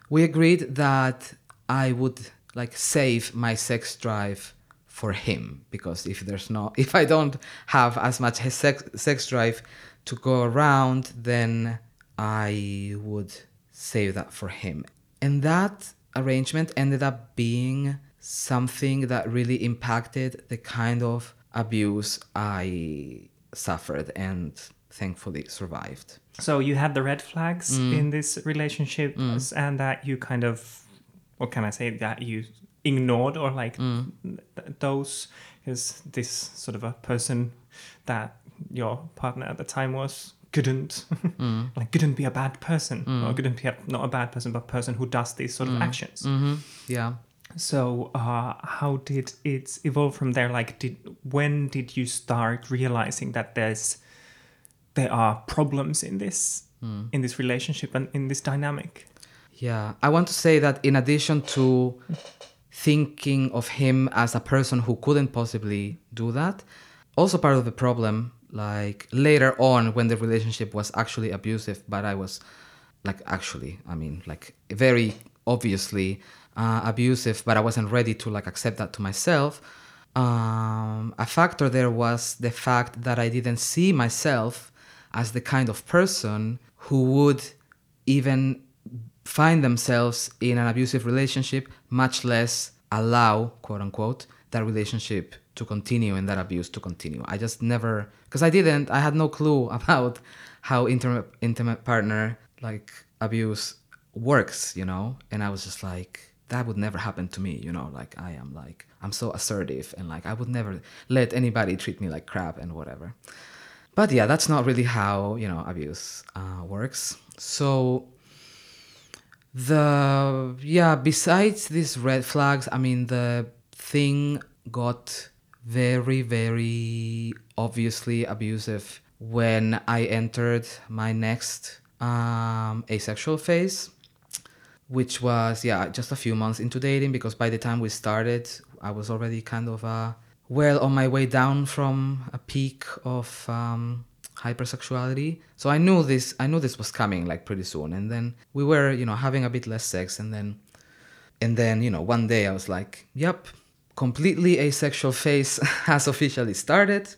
we agreed that i would like save my sex drive for him because if there's no [laughs] if i don't have as much sex, sex drive to go around then i would save that for him. And that arrangement ended up being something that really impacted the kind of abuse i suffered and thankfully survived. So you had the red flags Mm. in this relationship, and that you kind of, what can I say, that you ignored or like Mm. th- those is this sort of a person that your partner at the time was couldn't [laughs] Mm. like couldn't be a bad person or couldn't be a, not a bad person but a person who does these sort of Mm. actions. Hmm yeah. So uh, how did it evolve from there? Like did when did you start realizing that there's there are problems in this in this relationship and in this dynamic? Yeah, I want to say that in addition to thinking of him as a person who couldn't possibly do that, also part of the problem, like later on when the relationship was actually abusive, but I was like actually, I mean, like very obviously uh, abusive, but I wasn't ready to like accept that to myself. Um, a factor there was the fact that I didn't see myself as the kind of person who would even find themselves in an abusive relationship, much less allow, quote unquote, that relationship to continue and that abuse to continue. I just never, because I didn't, I had no clue [laughs] about how intimate, intimate partner like abuse works, you know? And I was just like, that would never happen to me, you know? Like, I am like, I'm so assertive and like, I would never let anybody treat me like crap and whatever. But yeah, that's not really how, you know, abuse uh, works. So, the yeah besides these red flags i mean the thing got very, very obviously abusive when I entered my next um, asexual phase, which was, yeah, just a few months into dating because by the time we started, I was already kind of uh, well on my way down from a peak of um, hypersexuality. So I knew this, I knew this was coming like pretty soon. And then we were, you know, having a bit less sex. And then, and then, you know, one day I was like, yep, completely asexual phase [laughs] has officially started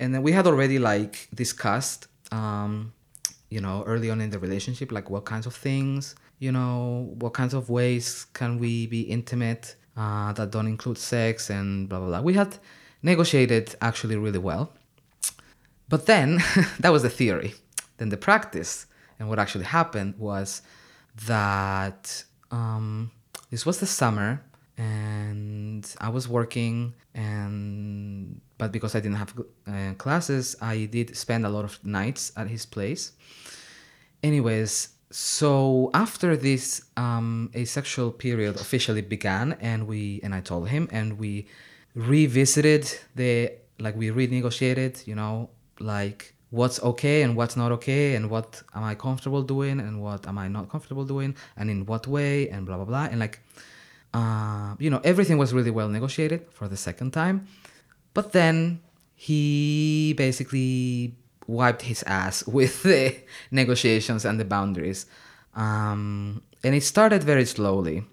and then we had already like discussed um, you know early on in the relationship like what kinds of things you know what kinds of ways can we be intimate uh, that don't include sex and blah blah blah we had negotiated actually really well but then [laughs] that was the theory then the practice and what actually happened was that um, this was the summer and I was working and but because I didn't have uh, classes, I did spend a lot of nights at his place. Anyways, so after this um, asexual period officially began, and we and I told him, and we revisited the like we renegotiated, you know, like what's okay and what's not okay, and what am I comfortable doing, and what am I not comfortable doing, and in what way, and blah blah blah, and like uh, you know, everything was really well negotiated for the second time. But then he basically wiped his ass [laughs] with the negotiations and the boundaries. Um, and it started very slowly.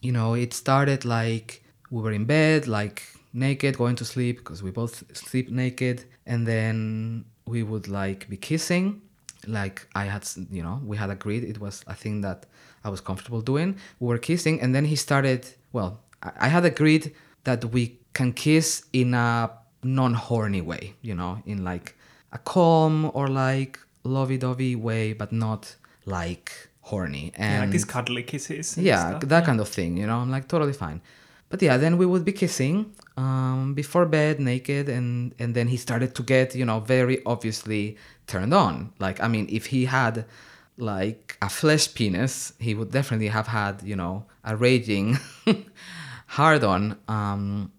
You know, it started like we were in bed, like naked, going to sleep because we both sleep naked. And then we would like be kissing. Like I had, you know, we had agreed it was a thing that I was comfortable doing. We were kissing, and then he started. Well, I had agreed that we can kiss in a non-horny way, you know, in like a calm or like lovey-dovey way, but not like horny. And yeah, like these cuddly kisses. yeah, stuff. that Yeah. kind of thing, you know. I'm like totally fine. But yeah, then we would be kissing um, before bed, naked, and and then he started to get, you know, very obviously turned on. Like, I mean, if he had like a flesh penis, he would definitely have had, you know, a raging [laughs] hard on. Um,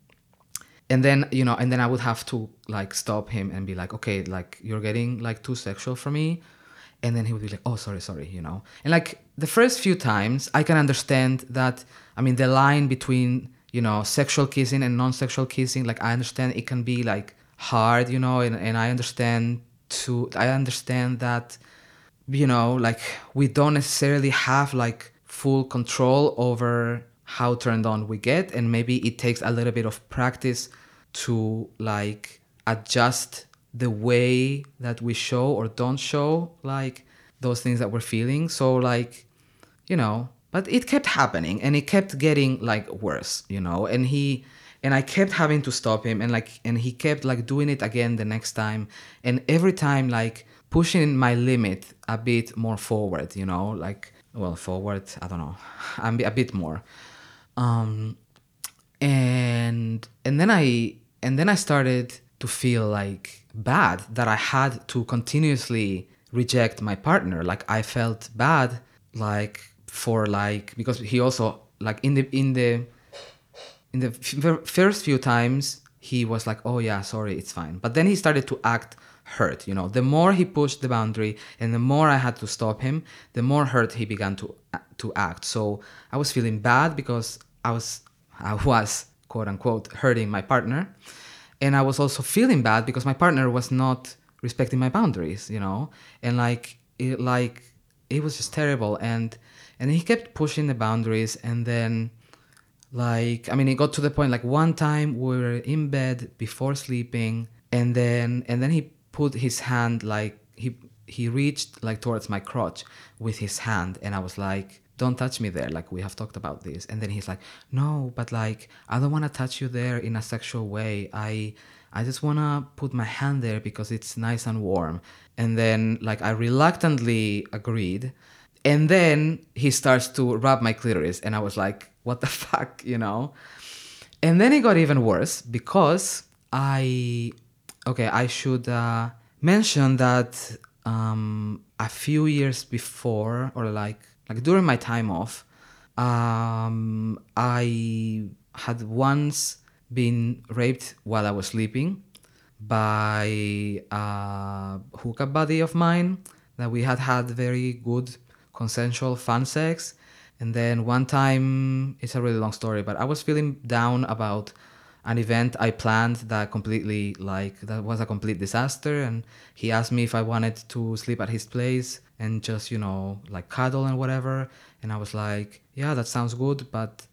and then you know and then i would have to like stop him and be like okay like you're getting like too sexual for me and then he would be like oh sorry sorry you know and like the first few times i can understand that i mean the line between you know sexual kissing and non-sexual kissing like i understand it can be like hard you know and, and i understand to i understand that you know like we don't necessarily have like full control over how turned on we get and maybe it takes a little bit of practice to like adjust the way that we show or don't show like those things that we're feeling. So like you know but it kept happening and it kept getting like worse you know? And he and i kept having to stop him and like and he kept like doing it again the next time. And every time like pushing my limit a bit more forward you know? Like well forward i don't know [laughs] i'm a bit more. Um and and then i and then i started to feel like bad that i had to continuously reject my partner. Like i felt bad like for like because he also like in the in the in the f- first few times he was like oh yeah sorry it's fine. But then he started to act hurt you know? The more he pushed the boundary and the more i had to stop him the more hurt he began to uh, to act. So i was feeling bad because i was i was quote unquote hurting my partner. And i was also feeling bad because my partner was not respecting my boundaries you know? And like it like it was just terrible. And and he kept pushing the boundaries and then like i mean it got to the point like one time we were in bed before sleeping and then and then he put his hand like he he reached like towards my crotch with his hand and i was like don't touch me there like we have talked about this. And then he's like no but like i don't want to touch you there in a sexual way. I i just want to put my hand there because it's nice and warm. And then like i reluctantly agreed and then he starts to rub my clitoris and i was like what the [laughs] fuck you know? And then it got even worse because i okay i should uh, mention that um, a few years before or like like during my time off um, i had once been raped while I was sleeping by a hookup buddy of mine that we had had very good consensual fun sex and then one time it's a really long story but i was feeling down about an event i planned that completely like that was a complete disaster and he asked me if i wanted to sleep at his place and just you know like cuddle and whatever and i was like yeah that sounds good but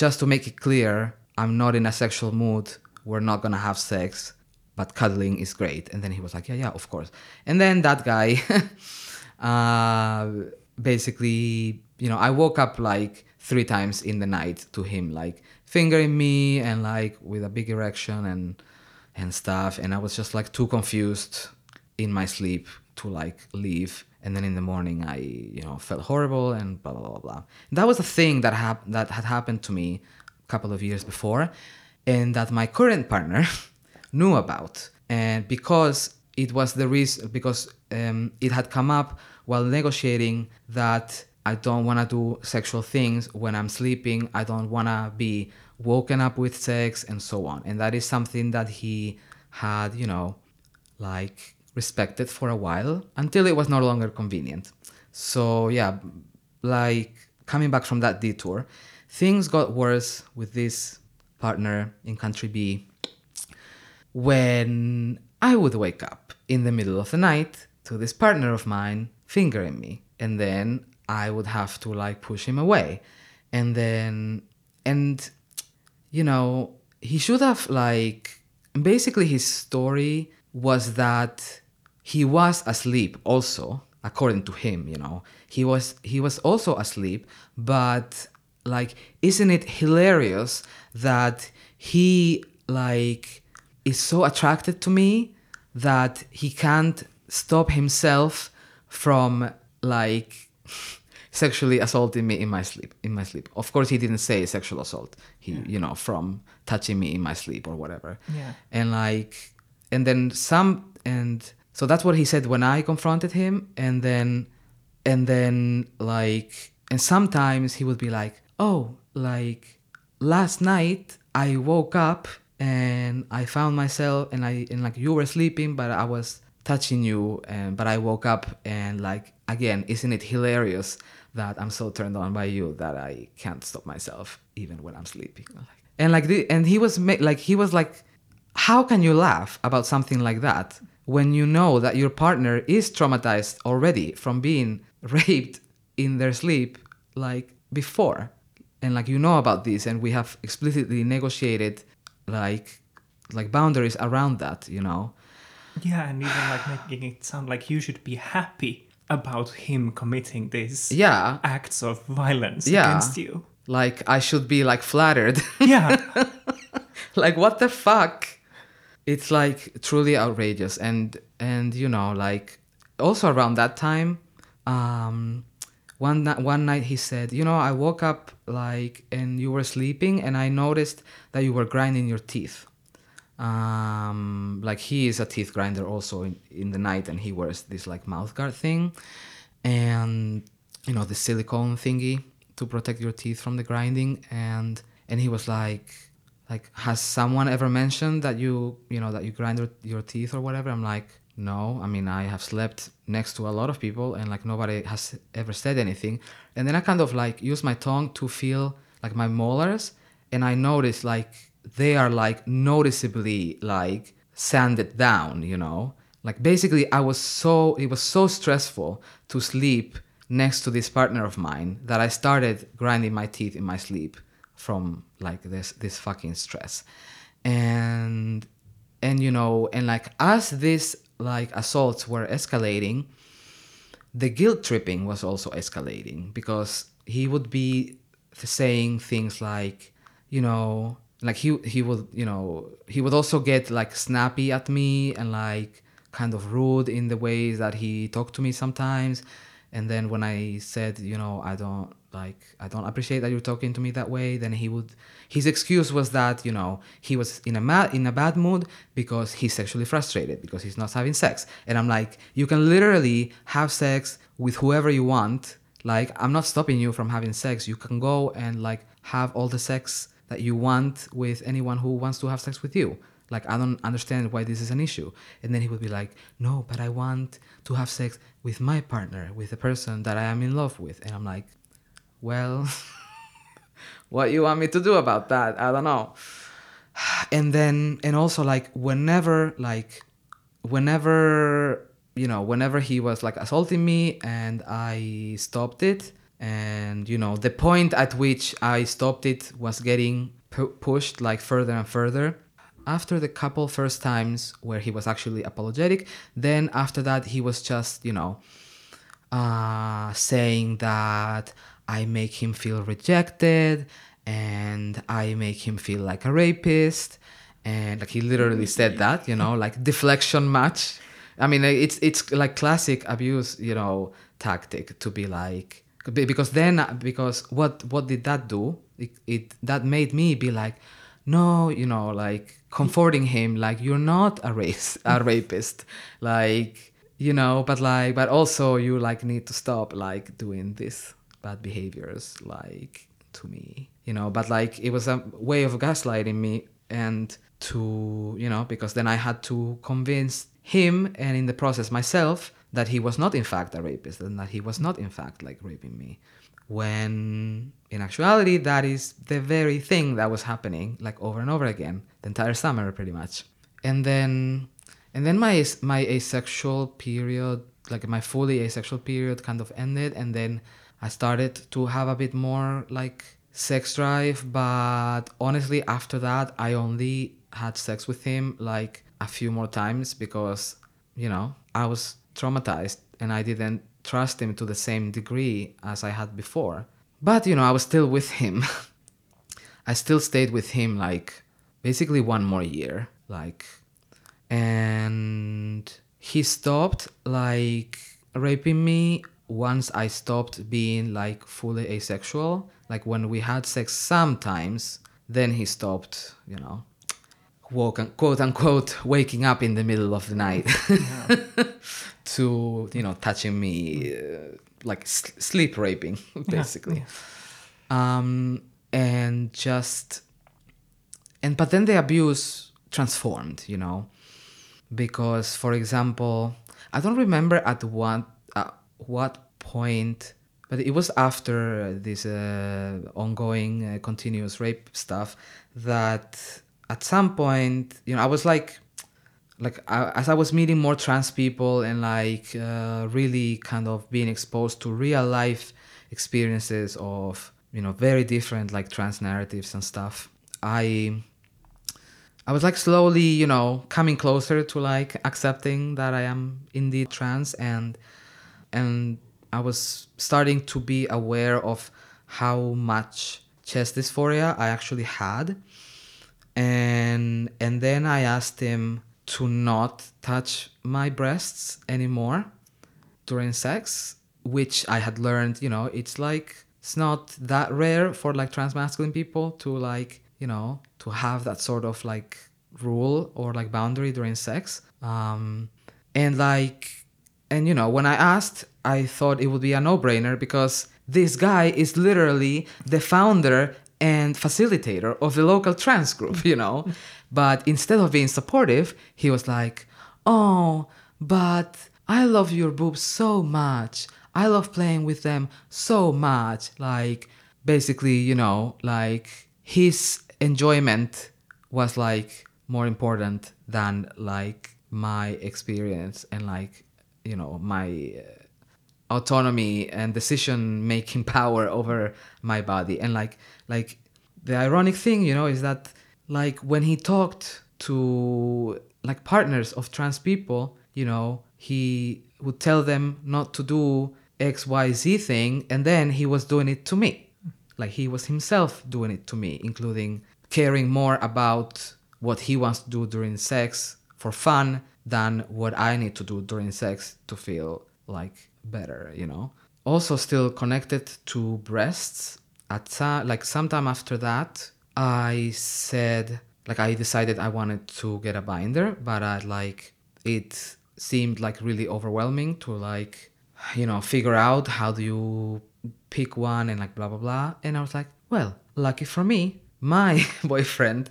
just to make it clear i'm not in a sexual mood we're not gonna have sex but cuddling is great. And then he was like, yeah, yeah, of course. And then that guy, [laughs] uh, basically, you know, I woke up like three times in the night to him, like fingering me and like with a big erection and and stuff. And I was just like too confused in my sleep to like leave. And then in the morning, I you know felt horrible and blah blah blah blah. That was a thing that hap- that had happened to me a couple of years before, and that my current partner. [laughs] knew about and because it was the reason because um, it had come up while negotiating that i don't want to do sexual things when i'm sleeping. I don't want to be woken up with sex and so on. And that is something that he had you know like respected for a while until it was no longer convenient. So yeah like coming back from that detour things got worse with this partner in country b when I would wake up in the middle of the night to this partner of mine fingering me. And then I would have to like push him away. And then, and, you know, he should have like, basically his story was that he was asleep also according to him you know he was he was also asleep but like isn't it hilarious that he like is so attracted to me that he can't stop himself from like sexually assaulting me in my sleep in my sleep. Of course he didn't say sexual assault. He you know from touching me in my sleep or whatever. Yeah. and like and then some and so that's what he said when i confronted him. And then and then like and sometimes he would be like oh like last night i woke up and i found myself and i and like you were sleeping but i was touching you and but i woke up and like again isn't it hilarious that i'm so turned on by you that i can't stop myself even when i'm sleeping? And like the, and he was ma- like he was like how can you laugh about something like that when you know that your partner is traumatized already from being [laughs] raped in their sleep like before? And like you know about this and we have explicitly negotiated like like boundaries around that you know Yeah, and even like making it sound like you should be happy about him committing these yeah acts of violence Yeah. against you. like i should be like flattered [laughs] Yeah. like what the fuck it's like truly outrageous and and you know like also around that time um one one night he said you know i woke up like and you were sleeping and i noticed that you were grinding your teeth um like he is a teeth grinder also in, in the night and he wears this like mouth guard thing. And you know the silicone thingy to protect your teeth from the grinding. And and he was like like has someone ever mentioned that you you know that you grind your, teeth or whatever? I'm like no. I mean i have slept next to a lot of people and like nobody has ever said anything. And then i kind of like use my tongue to feel like my molars. And i notice like they are like noticeably like sanded down you know? Like basically i was so it was so stressful to sleep next to this partner of mine that i started grinding my teeth in my sleep from like this this fucking stress. And and you know and like as these like assaults were escalating the guilt tripping was also escalating because he would be saying things like you know like he he would you know he would also get like snappy at me and like kind of rude in the ways that he talked to me sometimes. And then when i said you know i don't like i don't appreciate that you're talking to me that way then he would his excuse was that you know he was in a ma- in a bad mood because he's sexually frustrated because he's not having sex. And i'm like you can literally have sex with whoever you want. Like i'm not stopping you from having sex. You can go and like have all the sex that you want with anyone who wants to have sex with you. Like, I don't understand why this is an issue. And then he would be like, no, but I want to have sex with my partner, with the person that I am in love with. And I'm like, well, [laughs] what you want me to do about that? I don't know. [sighs] And then, and also like whenever, like, whenever, you know, whenever he was like assaulting me and I stopped it, and you know, the point at which I stopped it was getting pu- pushed like further and further. After the couple first times where he was actually apologetic then after that he was just you know uh, saying that i make him feel rejected and i make him feel like a rapist. And like he literally said that you know like deflection match. I mean it's it's like classic abuse you know tactic to be like because then because what what did that do? It, it that made me be like no you know like comforting him like you're not a race [laughs] a rapist. Like you know but like but also you like need to stop like doing this bad behaviors like to me you know? But like it was a way of gaslighting me and to you know because then i had to convince him and in the process myself that he was not in fact a rapist and that he was not in fact like raping me when in actuality that is the very thing that was happening like over and over again the entire summer pretty much. And then and then my my asexual period like my fully asexual period kind of ended and then i started to have a bit more like sex drive but honestly after that i only had sex with him like a few more times because you know i was traumatized and i didn't trust him to the same degree as i had before. But you know i was still with him. [laughs] I still stayed with him like basically one more year like and he stopped like raping me once I stopped being like fully asexual. Like when we had sex sometimes, then he stopped, you know, woke and quote unquote [laughs] waking up in the middle of the night [laughs] to, you know, touching me uh, like s- sleep raping [laughs] basically. Um and just and but then the abuse transformed, you know because for example i don't remember at what uh, what point but it was after this uh, ongoing uh, continuous rape stuff that at some point you know i was like like I, as i was meeting more trans people and like uh, really kind of being exposed to real life experiences of you know very different like trans narratives and stuff i I was like slowly, you know, coming closer to like accepting that I am indeed trans and and I was starting to be aware of how much chest dysphoria I actually had. And and then I asked him to not touch my breasts anymore during sex, which I had learned, you know, it's like it's not that rare for like trans masculine people to like, you know, to have that sort of like rule or like boundary during sex. Um, and like, and you know, when I asked, I thought it would be a no brainer because this guy is literally the founder and facilitator of the local trans group, you know. [laughs] but instead of being supportive, he was like, oh, but I love your boobs so much. I love playing with them so much. Like, basically, you know, like his enjoyment was like more important than like my experience and like, you know, my uh, autonomy and decision making [laughs] power over my body. And like, like the ironic thing, you know, is that like when he talked to like partners of trans people, you know, he would tell them not to do XYZ thing, and then he was doing it to me. Like he was himself doing it to me, including caring more about what he wants to do during sex for fun than what I need to do during sex to feel like better, you know. Also, still connected to breasts. At some, like sometime after that, I said like I decided I wanted to get a binder, but I like it seemed like really overwhelming to like you know figure out how do you pick one and like blah blah blah. And i was like well lucky for me my [laughs] boyfriend,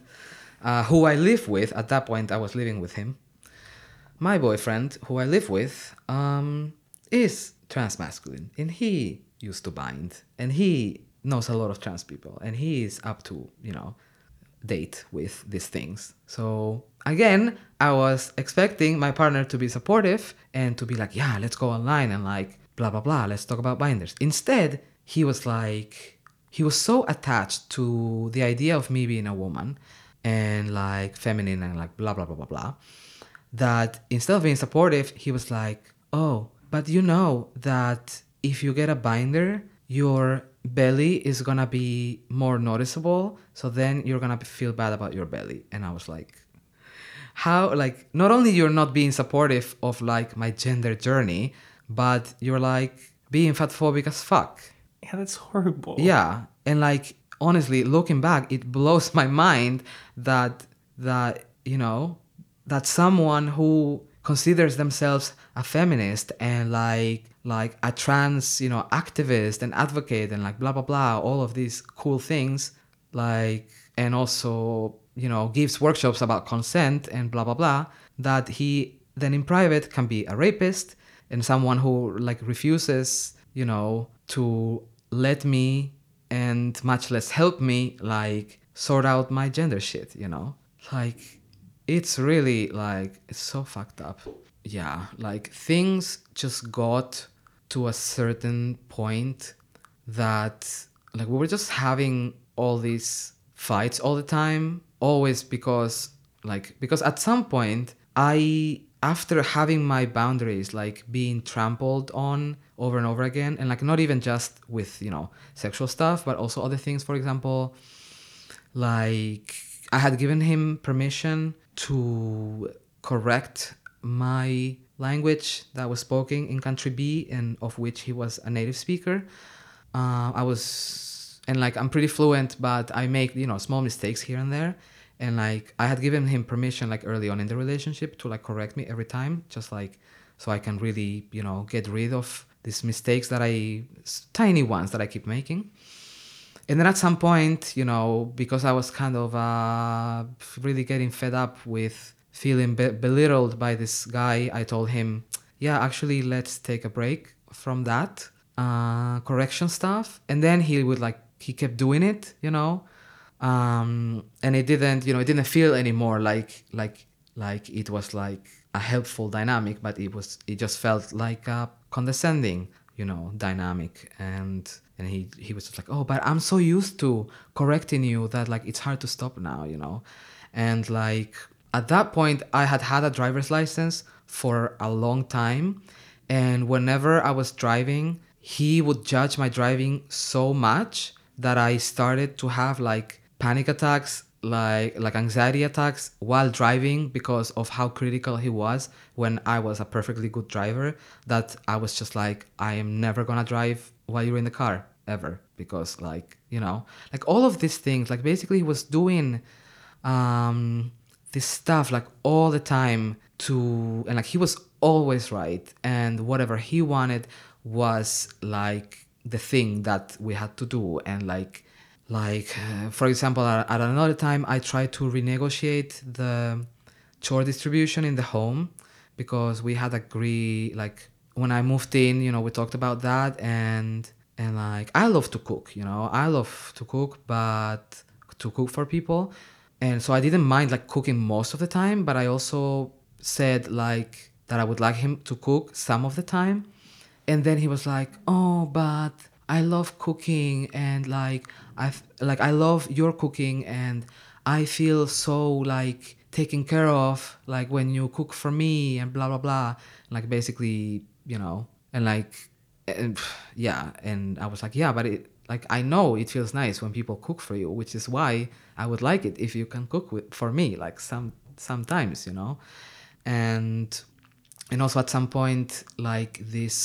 uh, who I live with, at that point I was living with him, my boyfriend, who I live with, um, is trans masculine. And he used to bind. And he knows a lot of trans people and he is up to, you know, date with these things. So again, I was expecting my partner to be supportive and to be like, yeah, let's go online and like blah blah blah, let's talk about binders. Instead, he was like he was so attached to the idea of me being a woman and like feminine and like blah blah blah blah blah that instead of being supportive, he was like, "Oh, but you know that if you get a binder, your belly is gonna be more noticeable so then you're gonna feel bad about your belly and i was like how like not only you're not being supportive of like my gender journey but you're like being fatphobic as fuck Yeah, that's horrible. yeah and like honestly looking back it blows my mind that that you know that someone who considers themselves a feminist and like like a trans you know activist and advocate and like blah blah blah all of these cool things like and also you know gives workshops about consent and blah blah blah that he then in private can be a rapist and someone who like refuses you know to let me and much less help me like sort out my gender shit you know? Like it's really like it's so fucked up yeah like things just got to a certain point that like we were just having all these fights all the time always because like because at some point i after having my boundaries like being trampled on over and over again and like not even just with you know sexual stuff but also other things for example like i had given him permission to correct my language that was spoken in country B and of which he was a native speaker. Uh, I was, and like I'm pretty fluent, but I make, you know, small mistakes here and there. And like I had given him permission like early on in the relationship to like correct me every time, just like so I can really, you know, get rid of these mistakes that I, tiny ones that I keep making. And then at some point, you know, because I was kind of uh, really getting fed up with feeling be- belittled by this guy, I told him, yeah, actually, let's take a break from that uh, correction stuff. And then he would like, he kept doing it, you know, um, and it didn't, you know, it didn't feel anymore like, like, like it was like a helpful dynamic, but it was, it just felt like a condescending, you know, dynamic. And, and he, he was just like, oh, but I'm so used to correcting you that like it's hard to stop now, you know, and like at that point i had had a driver's license for a long time and whenever i was driving he would judge my driving so much that i started to have like panic attacks like like anxiety attacks while driving because of how critical he was when i was a perfectly good driver that i was just like i am never gonna drive while you're in the car ever because like you know like all of these things like basically he was doing um this stuff like all the time to and like he was always right and whatever he wanted was like the thing that we had to do and like like uh, for example at, at another time i tried to renegotiate the chore distribution in the home because we had agreed like when i moved in you know we talked about that and and like i love to cook you know i love to cook but to cook for people and so I didn't mind like cooking most of the time, but I also said like that I would like him to cook some of the time. And then he was like, "Oh, but I love cooking and like I like I love your cooking and I feel so like taken care of like when you cook for me and blah blah blah." Like basically, you know, and like and, yeah, and I was like, "Yeah, but it like I know it feels nice when people cook for you, which is why I would like it if you can cook with, for me, like some sometimes, you know, and and also at some point like this,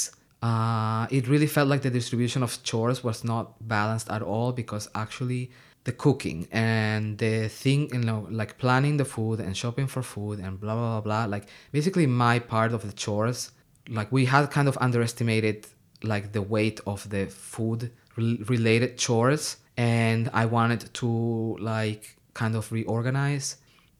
uh, it really felt like the distribution of chores was not balanced at all because actually the cooking and the thing, you know, like planning the food and shopping for food and blah blah blah blah, like basically my part of the chores, like we had kind of underestimated like the weight of the food related chores and I wanted to like kind of reorganize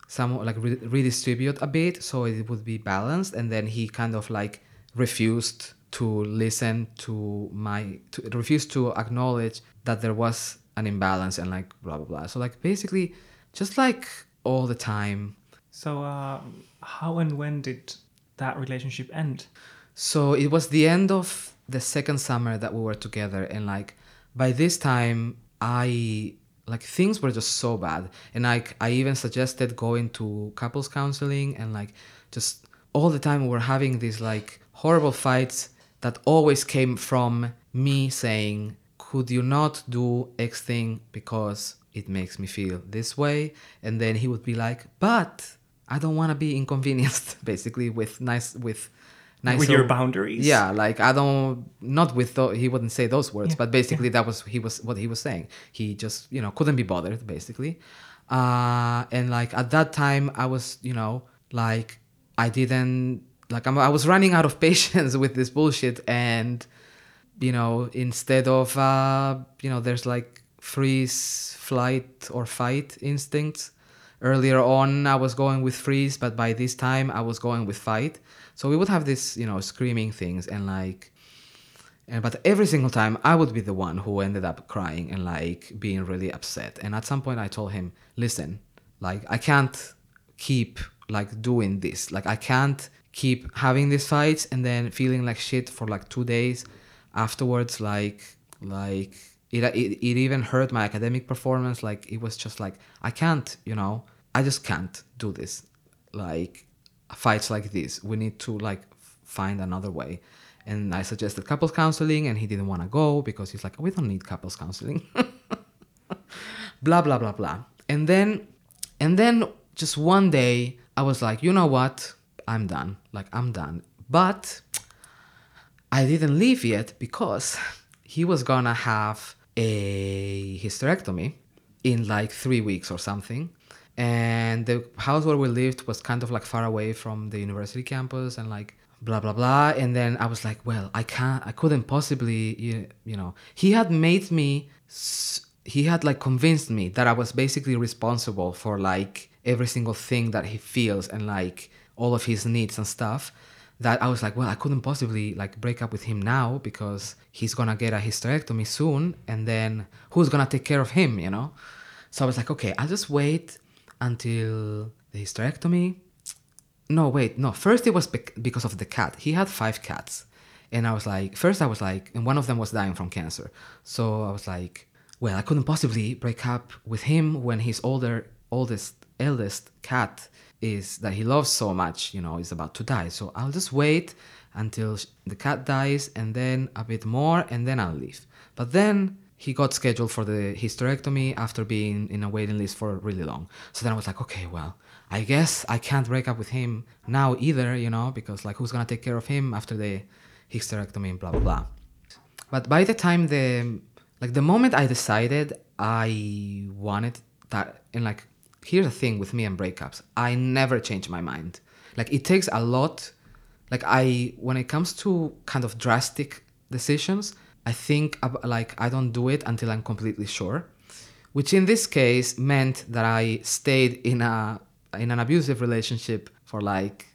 some like re- redistribute a bit so it would be balanced. And then he kind of like refused to listen to my to refused to acknowledge that there was an imbalance and like blah blah blah. So like basically just like all the time. So, uh, how and when did that relationship end? So it was the end of the second summer that we were together, and like by this time, I like things were just so bad, and like I even suggested going to couples counseling, and like just all the time we were having these like horrible fights that always came from me saying, "Could you not do X thing because it makes me feel this way?" And then he would be like, "But." I don't want to be inconvenienced, [laughs] basically, with nice with nice With your boundaries? Yeah, like I don't not with tho- he wouldn't say those words, Yeah, but basically that was he was what he was saying. He just you know couldn't be bothered basically, uh, and like at that time I was you know like I didn't like I'm, I was running out of [laughs] patience with this bullshit, and you know instead of uh, you know there's like freeze, flight, or fight instincts. Earlier on, I was going with freeze, but by this time, I was going with fight. So we would have this, you know, screaming things and like, and but every single time, I would be the one who ended up crying and like being really upset. And at some point, I told him, "Listen, like I can't keep like doing this. Like I can't keep having these fights and then feeling like shit for like two days afterwards. Like like it, it, it even hurt my academic performance like it was just like i can't you know i just can't do this like fights like this we need to like find another way. And i suggested couples counseling and he didn't want to go because he's like we don't need couples counseling. [laughs] Blah blah blah blah. And then and then just one day i was like you know what? I'm done. Like i'm done. But i didn't leave yet because he was gonna have a hysterectomy in like three weeks or something and the house where we lived was kind of like far away from the university campus and like blah blah blah and then i was like well i can't i couldn't possibly you, you know he had made me he had like convinced me that i was basically responsible for like every single thing that he feels and like all of his needs and stuff that I was like, well, I couldn't possibly like break up with him now because he's gonna get a hysterectomy soon, and then who's gonna take care of him, you know? So I was like, okay, I'll just wait until the hysterectomy. No, wait, no. First it was bec- because of the cat. He had five cats, and I was like, first I was like, and one of them was dying from cancer. So I was like, well, I couldn't possibly break up with him when his older, oldest, eldest cat is that he loves so much, you know, is about to die. So I'll just wait until the cat dies and then a bit more and then I'll leave. But then he got scheduled for the hysterectomy after being in a waiting list for really long. So then I was like, okay, well, I guess I can't break up with him now either, you know, because like who's gonna take care of him after the hysterectomy and blah blah blah. But by the time the like the moment I decided I wanted that and like here's the thing with me and breakups i never change my mind like it takes a lot like i when it comes to kind of drastic decisions i think like i don't do it until i'm completely sure which in this case meant that i stayed in a in an abusive relationship for like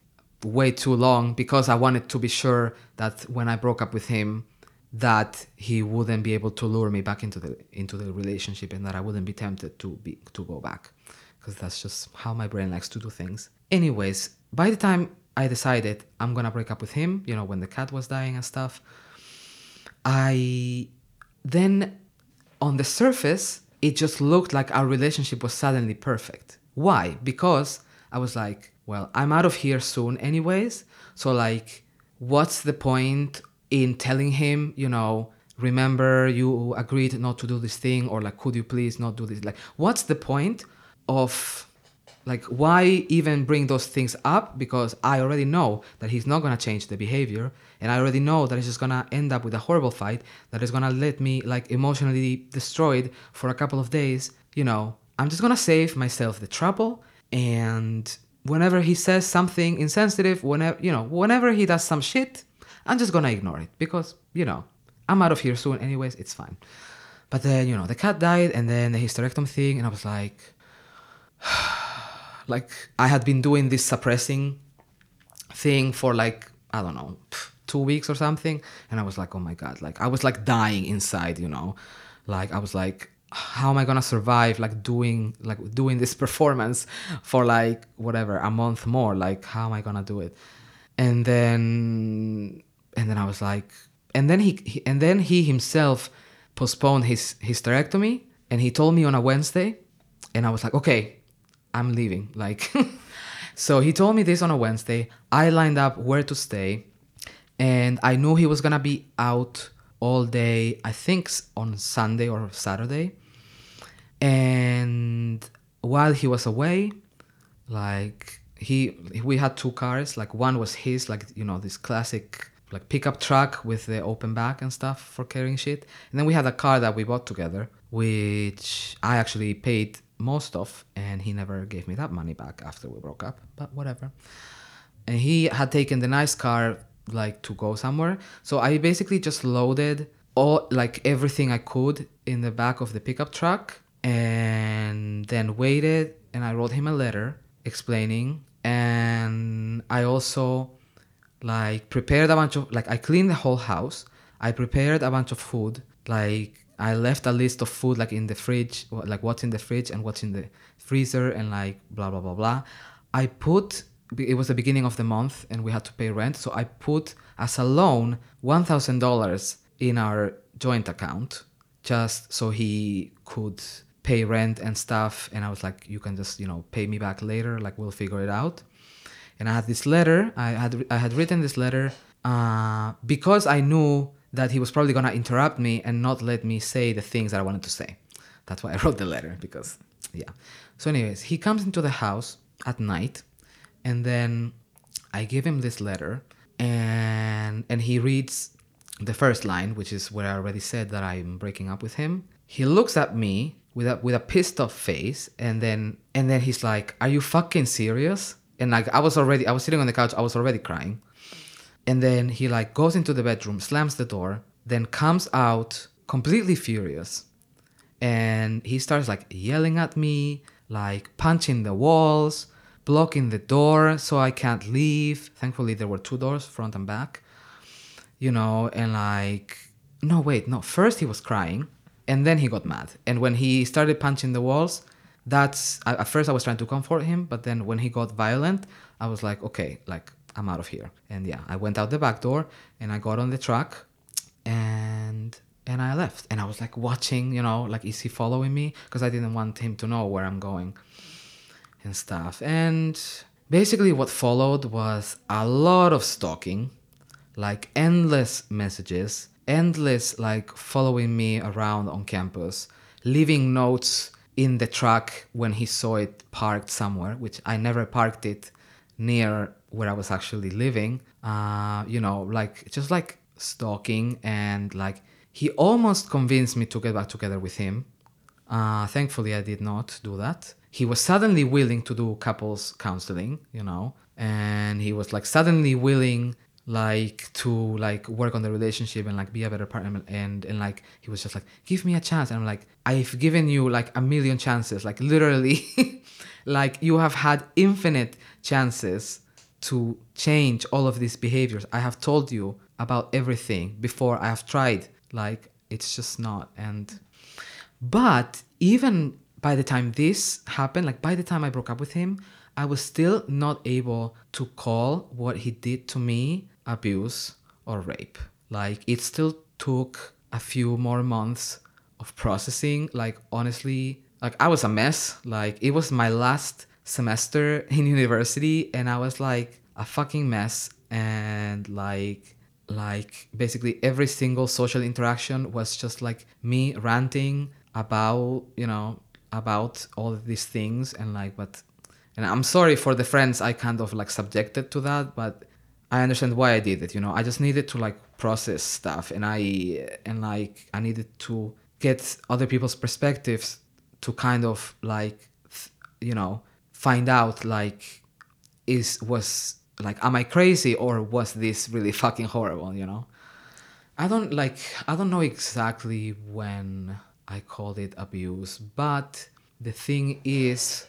way too long because i wanted to be sure that when i broke up with him that he wouldn't be able to lure me back into the into the relationship and that i wouldn't be tempted to be to go back because that's just how my brain likes to do things. Anyways, by the time I decided I'm gonna break up with him, you know, when the cat was dying and stuff, I then on the surface, it just looked like our relationship was suddenly perfect. Why? Because I was like, well, I'm out of here soon, anyways. So, like, what's the point in telling him, you know, remember you agreed not to do this thing, or like, could you please not do this? Like, what's the point of like why even bring those things up? Because i already know that he's not going to change the behavior and i already know that it's just going to end up with a horrible fight that is going to let me like emotionally destroyed for a couple of days you know? I'm just going to save myself the trouble and whenever he says something insensitive whenever you know whenever he does some shit i'm just going to ignore it because you know i'm out of here soon anyways it's fine. But then, you know, the cat died and then the hysterectomy thing, and I was like, [sighs] [sighs] like I had been doing this suppressing thing for like, I don't know, two weeks or something. And I was like, oh my God, like I was like dying inside, you know, like I was like, how am I gonna survive like doing like doing this [laughs] performance for like whatever a month more? Like how am I gonna do it? And then and then I was like, and then he, he and then he himself postponed his hysterectomy, and he told me on a Wednesday, and I was like, okay, I'm leaving. Like, [laughs] so he told me this on a Wednesday. I lined up where to stay, and I knew he was gonna be out all day. I think on Sunday or Saturday. And while he was away, like he we had two cars like one was his like you know this classic like pickup truck with the open back and stuff for carrying shit and then we had a car that we bought together which i actually paid most of and he never gave me that money back after we broke up but whatever. And he had taken the nice car like to go somewhere. So i basically just loaded all like everything i could in the back of the pickup truck and then waited and i wrote him a letter explaining. And i also like prepared a bunch of like i cleaned the whole house. I prepared a bunch of food like i left a list of food like in the fridge like what's in the fridge and what's in the freezer and like blah blah blah blah i put it was the beginning of the month and we had to pay rent so i put as a loan $1000 in our joint account just so he could pay rent and stuff and i was like you can just you know pay me back later like we'll figure it out and I had this letter. I had I had written this letter uh, because I knew that he was probably gonna interrupt me and not let me say the things that I wanted to say. That's why I [laughs] wrote the letter because yeah. So, anyways, he comes into the house at night, and then I give him this letter, and and he reads the first line, which is where I already said that I'm breaking up with him. He looks at me with a with a pissed off face, and then and then he's like, "Are you fucking serious?" And like I was already, I was sitting on the couch, I was already crying, and then he like goes into the bedroom, slams the door, then comes out completely furious, and he starts like yelling at me, like punching the walls, blocking the door so I can't leave. Thankfully, there were two doors, front and back you know, and like, no, wait, no. First he was crying, and then he got mad. And when he started punching the walls, that's at first I was trying to comfort him, but then when he got violent, I was like, okay, like I'm out of here. And yeah, I went out the back door and I got on the truck, and and I left. And I was like watching, you know, like is he following me? Because I didn't want him to know where I'm going and stuff. And basically, what followed was a lot of stalking, like endless messages, endless like following me around on campus, leaving notes in the truck when he saw it parked somewhere, which I never parked it near where I was actually living. Uh, you know, like just like stalking and like he almost convinced me to get back together with him. Uh, thankfully, I did not do that. He was suddenly willing to do couples counseling, you know, and he was like suddenly willing like to like work on the relationship and like be a better partner and and like he was just like give me a chance and I'm like I've given you like a million chances like literally [laughs] like you have had infinite chances to change all of these behaviors I have told you about everything before I have tried like it's just not and but even by the time this happened, like by the time I broke up with him, I was still not able to call what he did to me abuse or rape. Like it still took a few more months of processing. Like honestly, like I was a mess. Like it was my last semester in university and I was like a fucking mess. And like like basically every single social interaction was just like me ranting about you know about all these things. And like but and i'm sorry for the friends i kind of like subjected to that but i understand why i did it you know? I just needed to like process stuff and i and like i needed to get other people's perspectives to kind of like you know find out like is was like am i crazy or was this really [laughs] fucking horrible you know i don't like i don't know exactly when I called it abuse. But the thing is,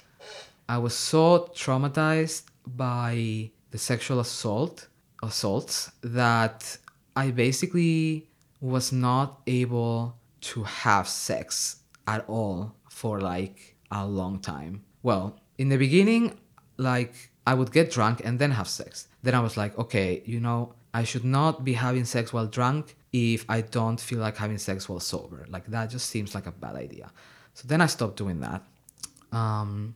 I was so traumatized by the sexual assault assaults that I basically was not able to have sex at all for like a long time. Well, in the beginning, like I would get drunk and then have sex. Then I was like, okay, you know, I should not be having sex while drunk if I don't feel like having sex while sober. Like that just seems like a bad idea. So then I stopped doing that. Um,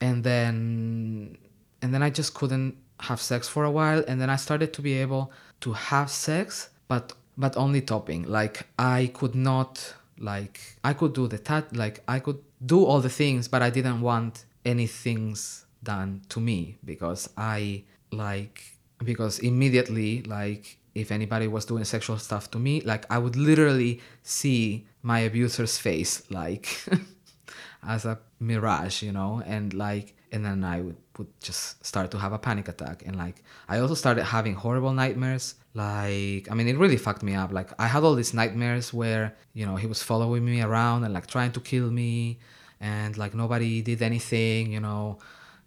and then and then I just couldn't have sex for a while and then I started to be able to have sex but but only topping. Like I could not like I could do the tat like I could do all the things but I didn't want any things done to me because I like because immediately like if anybody was doing sexual stuff to me like I would literally see my abuser's face like [laughs] as a mirage you know? And like and then I would, would just start to have a panic attack. And like I also started having horrible nightmares. Like I mean it really fucked me up. Like I had all these nightmares where you know he was following me around and like trying to kill me and like nobody did anything you know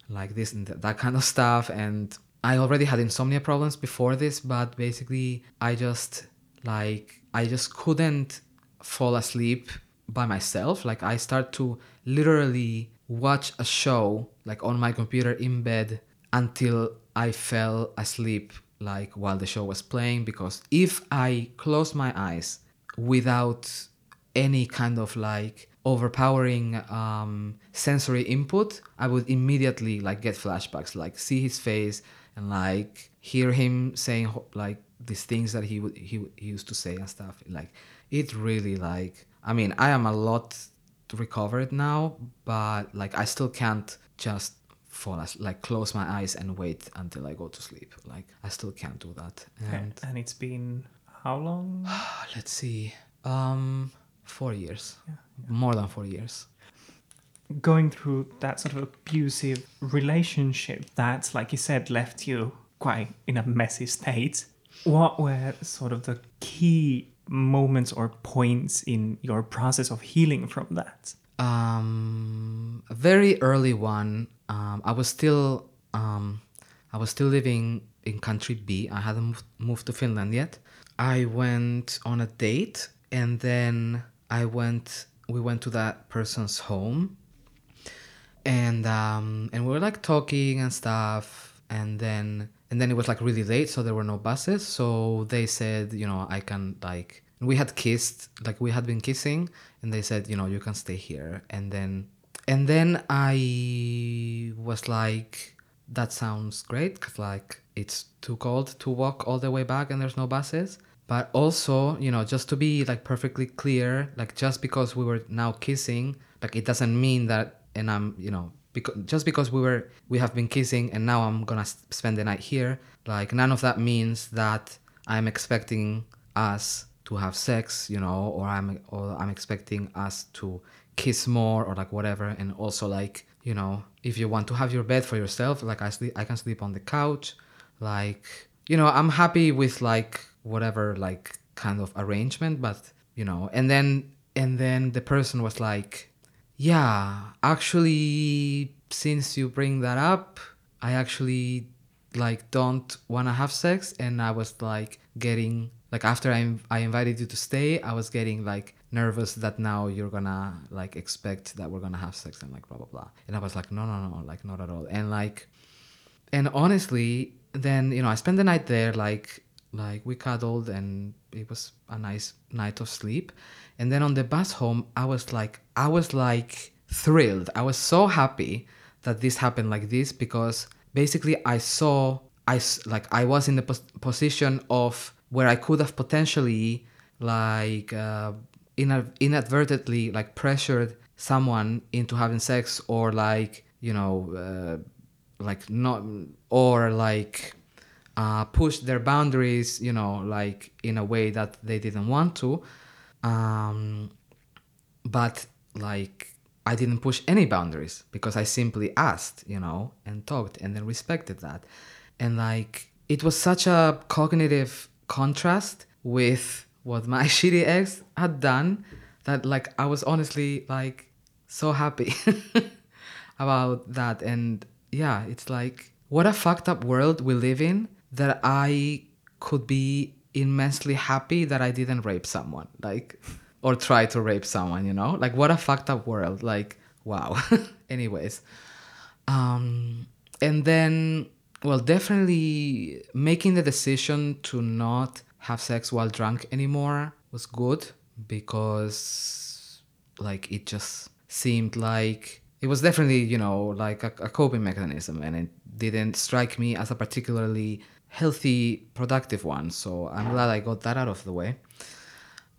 like this and that kind of stuff. And I already had insomnia problems before this but basically I just like I just couldn't fall asleep by myself. Like I start to literally watch a show like on my computer in bed until I fell asleep like while the show was playing. Because if I close my eyes without any kind of like overpowering um, sensory input, I would immediately like get flashbacks, like see his face and like hear him saying like these things that he would he, he used to say and stuff. Like it really like I mean I am a lot recovered now, but like I still can't just fall as like close my eyes and wait until I go to sleep. Like I still can't do that. And And, and it's been how long? [sighs] let's see, um, four years, more than four years. Going through that sort of abusive relationship that, like you said, left you quite in a messy state. What were sort of the key moments or points in your process of healing from that? Um, a very early one. Um, I was still um, I was still living in country B. I hadn't moved, moved to Finland yet. I went on a date, and then I went. We went to that person's home, and um, and we were like talking and stuff, and then and then it was like really late, so there were no buses. So they said, you know, I can like we had kissed, like we had been kissing, and they said, you know, you can stay here, and then and then I was like, that sounds great, cause like it's too cold to walk all the way back, and there's no buses. But also, you know, just to be like perfectly clear, like just because we were now kissing, like it doesn't mean that, and I'm, you know, because just because we were we have been kissing and now I'm gonna spend the night here, like none of that means that I'm expecting us to have sex, you know, or I'm or I'm expecting us to kiss more or like whatever. And also like, you know, if you want to have your bed for yourself, like I sleep, I can sleep on the couch, like you know, I'm happy with like whatever like kind of arrangement, but you know, and then and then the person was like, yeah, actually, since you bring that up, I actually like don't want to have sex, and I was like getting like after I I invited you to stay, I was getting like nervous that now you're gonna like expect that we're gonna have sex and like blah blah blah, and I was like, no no no, like not at all, and like and honestly then you know i spent the night there like like we cuddled and it was a nice night of sleep. And then on the bus home i was like i was like thrilled. I was so happy that this happened like this because basically i saw i like i was in the pos- position of where i could have potentially like uh, ina- inadvertently like pressured someone into having sex or like you know uh, like not or like uh, push their boundaries you know like in a way that they didn't want to. Um, but like i didn't push any boundaries because i simply asked you know and talked and then respected that. And like it was such a cognitive contrast with what my [laughs] shitty ex had done that like I was honestly like so happy [laughs] about that. And yeah, it's like what a fucked up world we live in that I could be immensely happy that I didn't rape someone. Like or try to rape someone, you know? Like what a fucked up world. Like wow. [laughs] Anyways, um and then well, definitely making the decision to not have sex while drunk anymore was good because like it just seemed like it was definitely you know like a, a, coping mechanism and it didn't strike me as a particularly healthy productive one. So i'm glad i got that out of the way.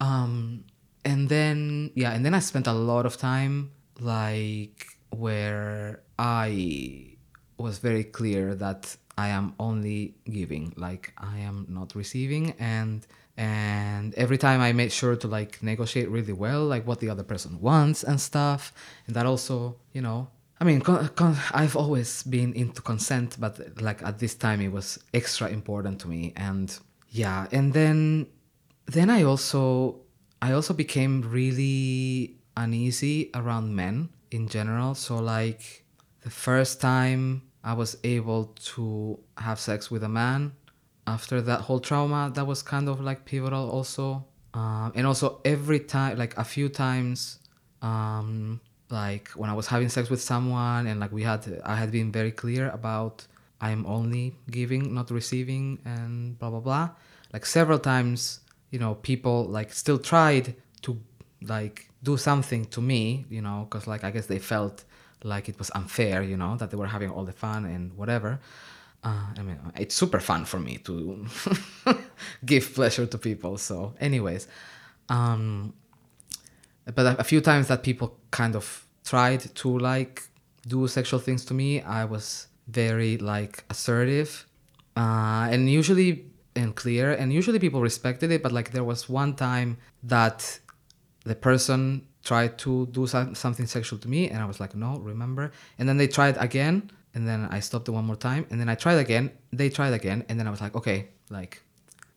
Um, and then yeah and then i spent a lot of time like where i was very clear that I am only giving, like I am not receiving, and and every time I made sure to like negotiate really well, like what the other person wants and stuff, and that also, you know, I mean, con- con- I've always been into consent, but like at this time it was extra important to me, and yeah, and then then I also I also became really uneasy around men in general, so like the first time I was able to have sex with a man after that whole trauma. That was kind of like pivotal, also. Um, and also, every time, like a few times, um, like when I was having sex with someone, and like we had, I had been very clear about I'm only giving, not receiving, and blah blah blah. Like several times, you know, people like still tried to like do something to me, you know, because like I guess they felt like it was unfair, you know, that they were having all the fun and whatever. Uh, I mean, it's super fun for me to [laughs] give pleasure to people. So, anyways, um, but a few times that people kind of tried to like do sexual things to me, I was very like assertive, uh, and usually and clear, and usually people respected it. But like there was one time that the person tried to do something sexual to me and i was like no remember and then they tried again and then i stopped it one more time and then i tried again they tried again and then i was like okay like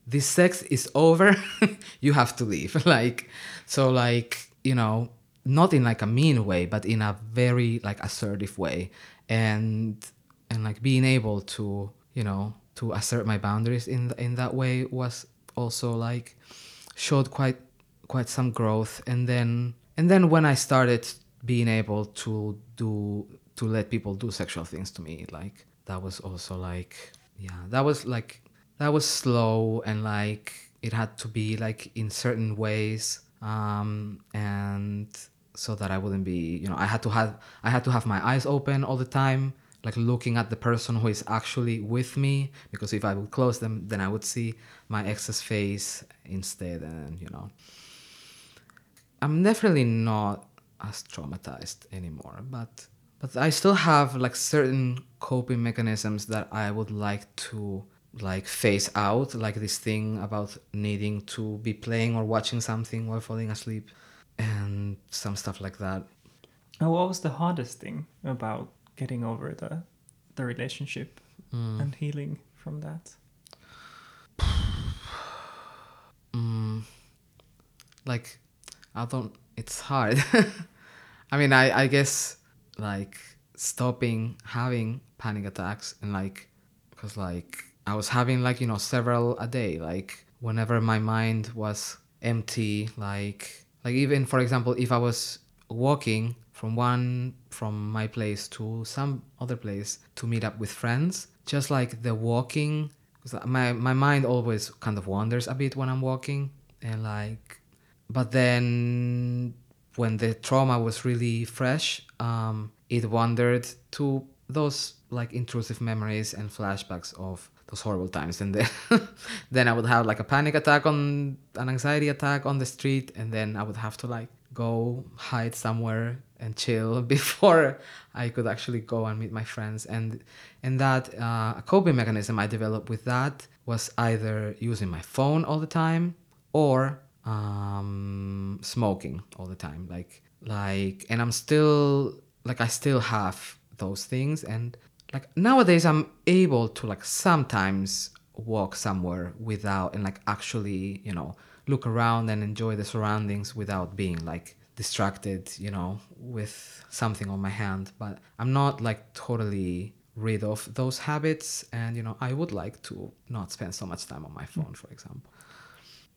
this sex is over [laughs] you have to leave [laughs] like so like you know not in like a mean way but in a very like assertive way. And and like being able to you know to assert my boundaries in in that way was also like showed quite quite some growth. And then and then when I started being able to do to let people do sexual things to me, like that was also like yeah, that was like that was slow and like it had to be like in certain ways um and so that I wouldn't be, you know, I had to have I had to have my eyes open all the time, like looking at the person who is actually with me because if I would close them, then I would see my ex's face instead and, you know. I'm definitely not as traumatized anymore, but but I still have like certain coping mechanisms that I would like to like phase out, like this thing about needing to be playing or watching something while falling asleep, and some stuff like that. And what was the hardest thing about getting over the the relationship mm. and healing from that? [sighs] mm, like I don't. It's hard. [laughs] I mean, I I guess like stopping having panic attacks and like because like I was having like you know several a day like whenever my mind was empty like like even for example if I was walking from one from my place to some other place to meet up with friends just like the walking my my mind always kind of wanders a bit when I'm walking and like but then when the trauma was really fresh, um, it wandered to those like intrusive memories and flashbacks of those horrible times. And then [laughs] then i would have like a panic attack on an anxiety attack on the street. And then i would have to like go hide somewhere and chill [laughs] before i could actually go and meet my friends. And and that uh, a coping mechanism i developed with that was either using my phone all the time or um, smoking all the time. Like like, and I'm still like I still have those things, and like nowadays I'm able to like sometimes walk somewhere without and like actually you know look around and enjoy the surroundings without being like distracted, you know, with something on my hand. But I'm not like totally rid of those habits and you know, I would like to not spend so much time on my phone, for example.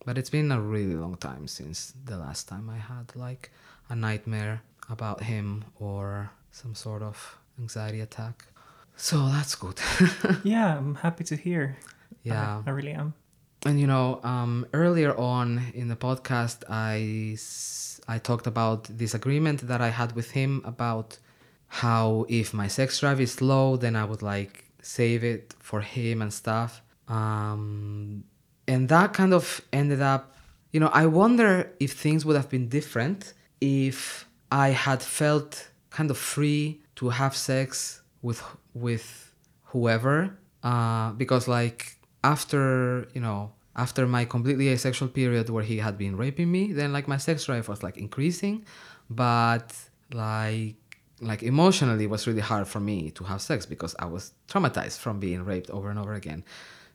But it's been a really long time since the last time I had like a nightmare about him or some sort of anxiety attack. So that's good. [laughs] yeah, I'm happy to hear. yeah. I, I really am. And you know, um, earlier on in the podcast, I, I talked about this agreement that I had with him about how if my sex drive is low, then I would like save it for him and stuff. Um, and that kind of ended up, you know, I wonder if things would have been different if I had felt kind of free to have sex with with whoever, uh, because like after you know after my completely asexual period where he had been raping me then like my sex drive was like increasing. But like like emotionally it was really hard for me to have sex because i was traumatized from being raped over and over again.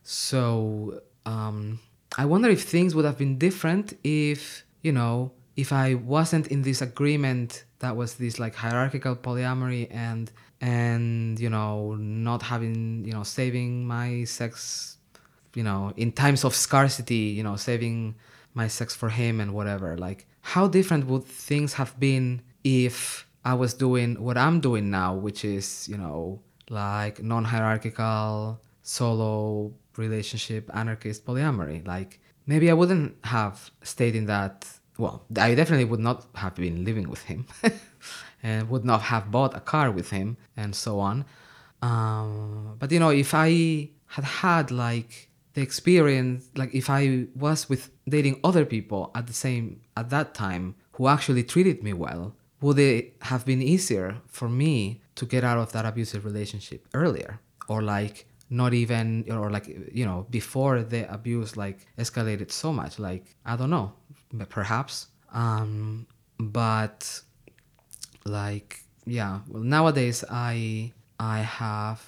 So um i wonder if things would have been different if you know if i wasn't in this agreement that was this like hierarchical polyamory and and you know not having you know saving my sex you know in times of scarcity you know saving my sex for him and whatever. Like how different would things have been if i was doing what i'm doing now which is you know like non-hierarchical solo relationship anarchist polyamory. Like maybe i wouldn't have stayed in that well i definitely would not have been living with him [laughs] and would not have bought a car with him and so on. Um, but you know if i had had like the experience like if i was with dating other people at the same at that time who actually treated me well would it have been easier for me to get out of that abusive relationship earlier? Or like not even or like you know before the abuse like escalated so much? Like i don't know perhaps. Um but like yeah well nowadays i i have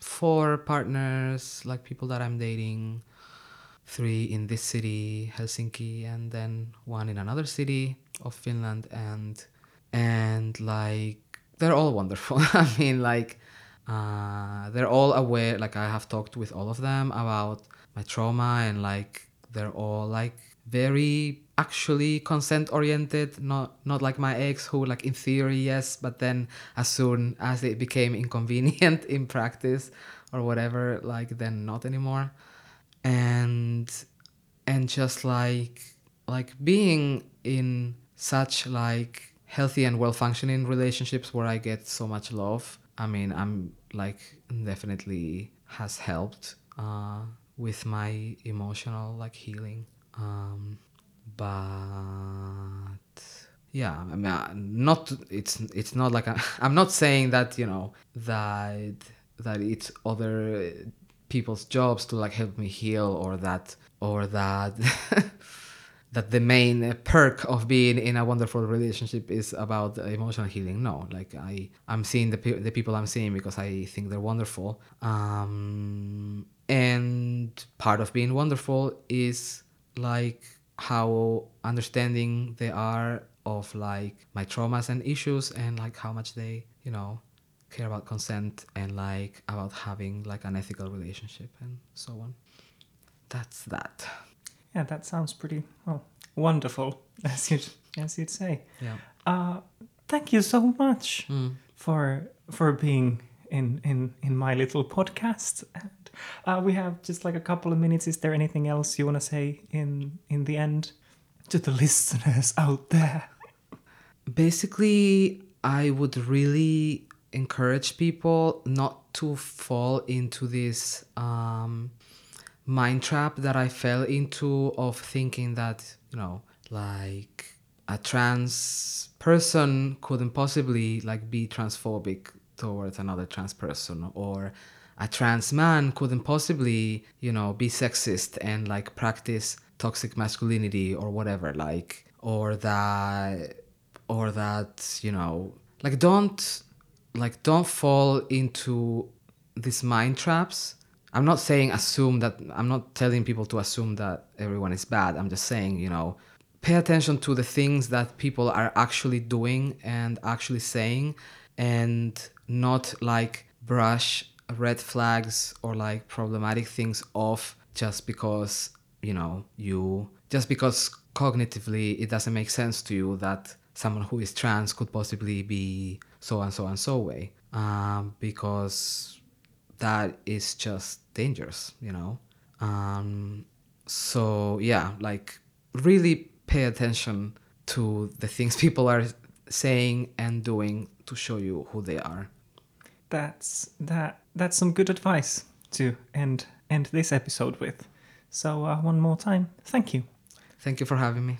four partners like people that i'm dating. Three in this city helsinki and then one in another city of finland and and like they're all wonderful. [laughs] I mean like uh, they're all aware like i have talked with all of them about my trauma and like they're all like very actually consent oriented not not like my ex who like in theory yes but then as soon as it became inconvenient [laughs] in practice or whatever like then not anymore. And and just like like being in such like healthy and well functioning relationships where i get so much love i mean i'm like definitely has helped uh, with my emotional like healing um, but yeah i mean not it's it's not like [laughs] i'm not saying that you know that that it's other people's jobs to like help me heal or that or that [laughs] that the main perk of being in a wonderful relationship is about emotional healing. No like i i'm seeing the, pe- the people i'm seeing because i think they're wonderful. Um and part of being wonderful is like how understanding they are of like my traumas and issues and like how much they you know care about consent and like about having like an ethical relationship and so on that's that Yeah, that sounds pretty well wonderful, [laughs] as you'd as you'd say. yeah Uh, thank you so much for for being in in in my little podcast. Uh, we have just like a couple of minutes. Is there anything else you want to say in in the end to the [laughs] listeners out there? basically i would really encourage people not to fall into this um, mind trap that i fell into of thinking that you know like a trans person couldn't possibly like be transphobic towards another trans person or a trans man couldn't possibly you know be sexist and like practice toxic masculinity or whatever like or that or that you know like don't like don't fall into these mind traps I'm not saying assume that I'm not telling people to assume that everyone is bad. I'm just saying, you know, pay attention to the things that people are actually doing and actually saying and not like brush red flags or like problematic things off just because, you know, you just because cognitively it doesn't make sense to you that someone who is trans could possibly be so and so and so way um, because that is just dangerous you know um, so yeah like really pay attention to the things [laughs] people are saying and doing to show you who they are That's that. That's some good advice to end end this episode with. So uh, one more time, thank you. thank you for having me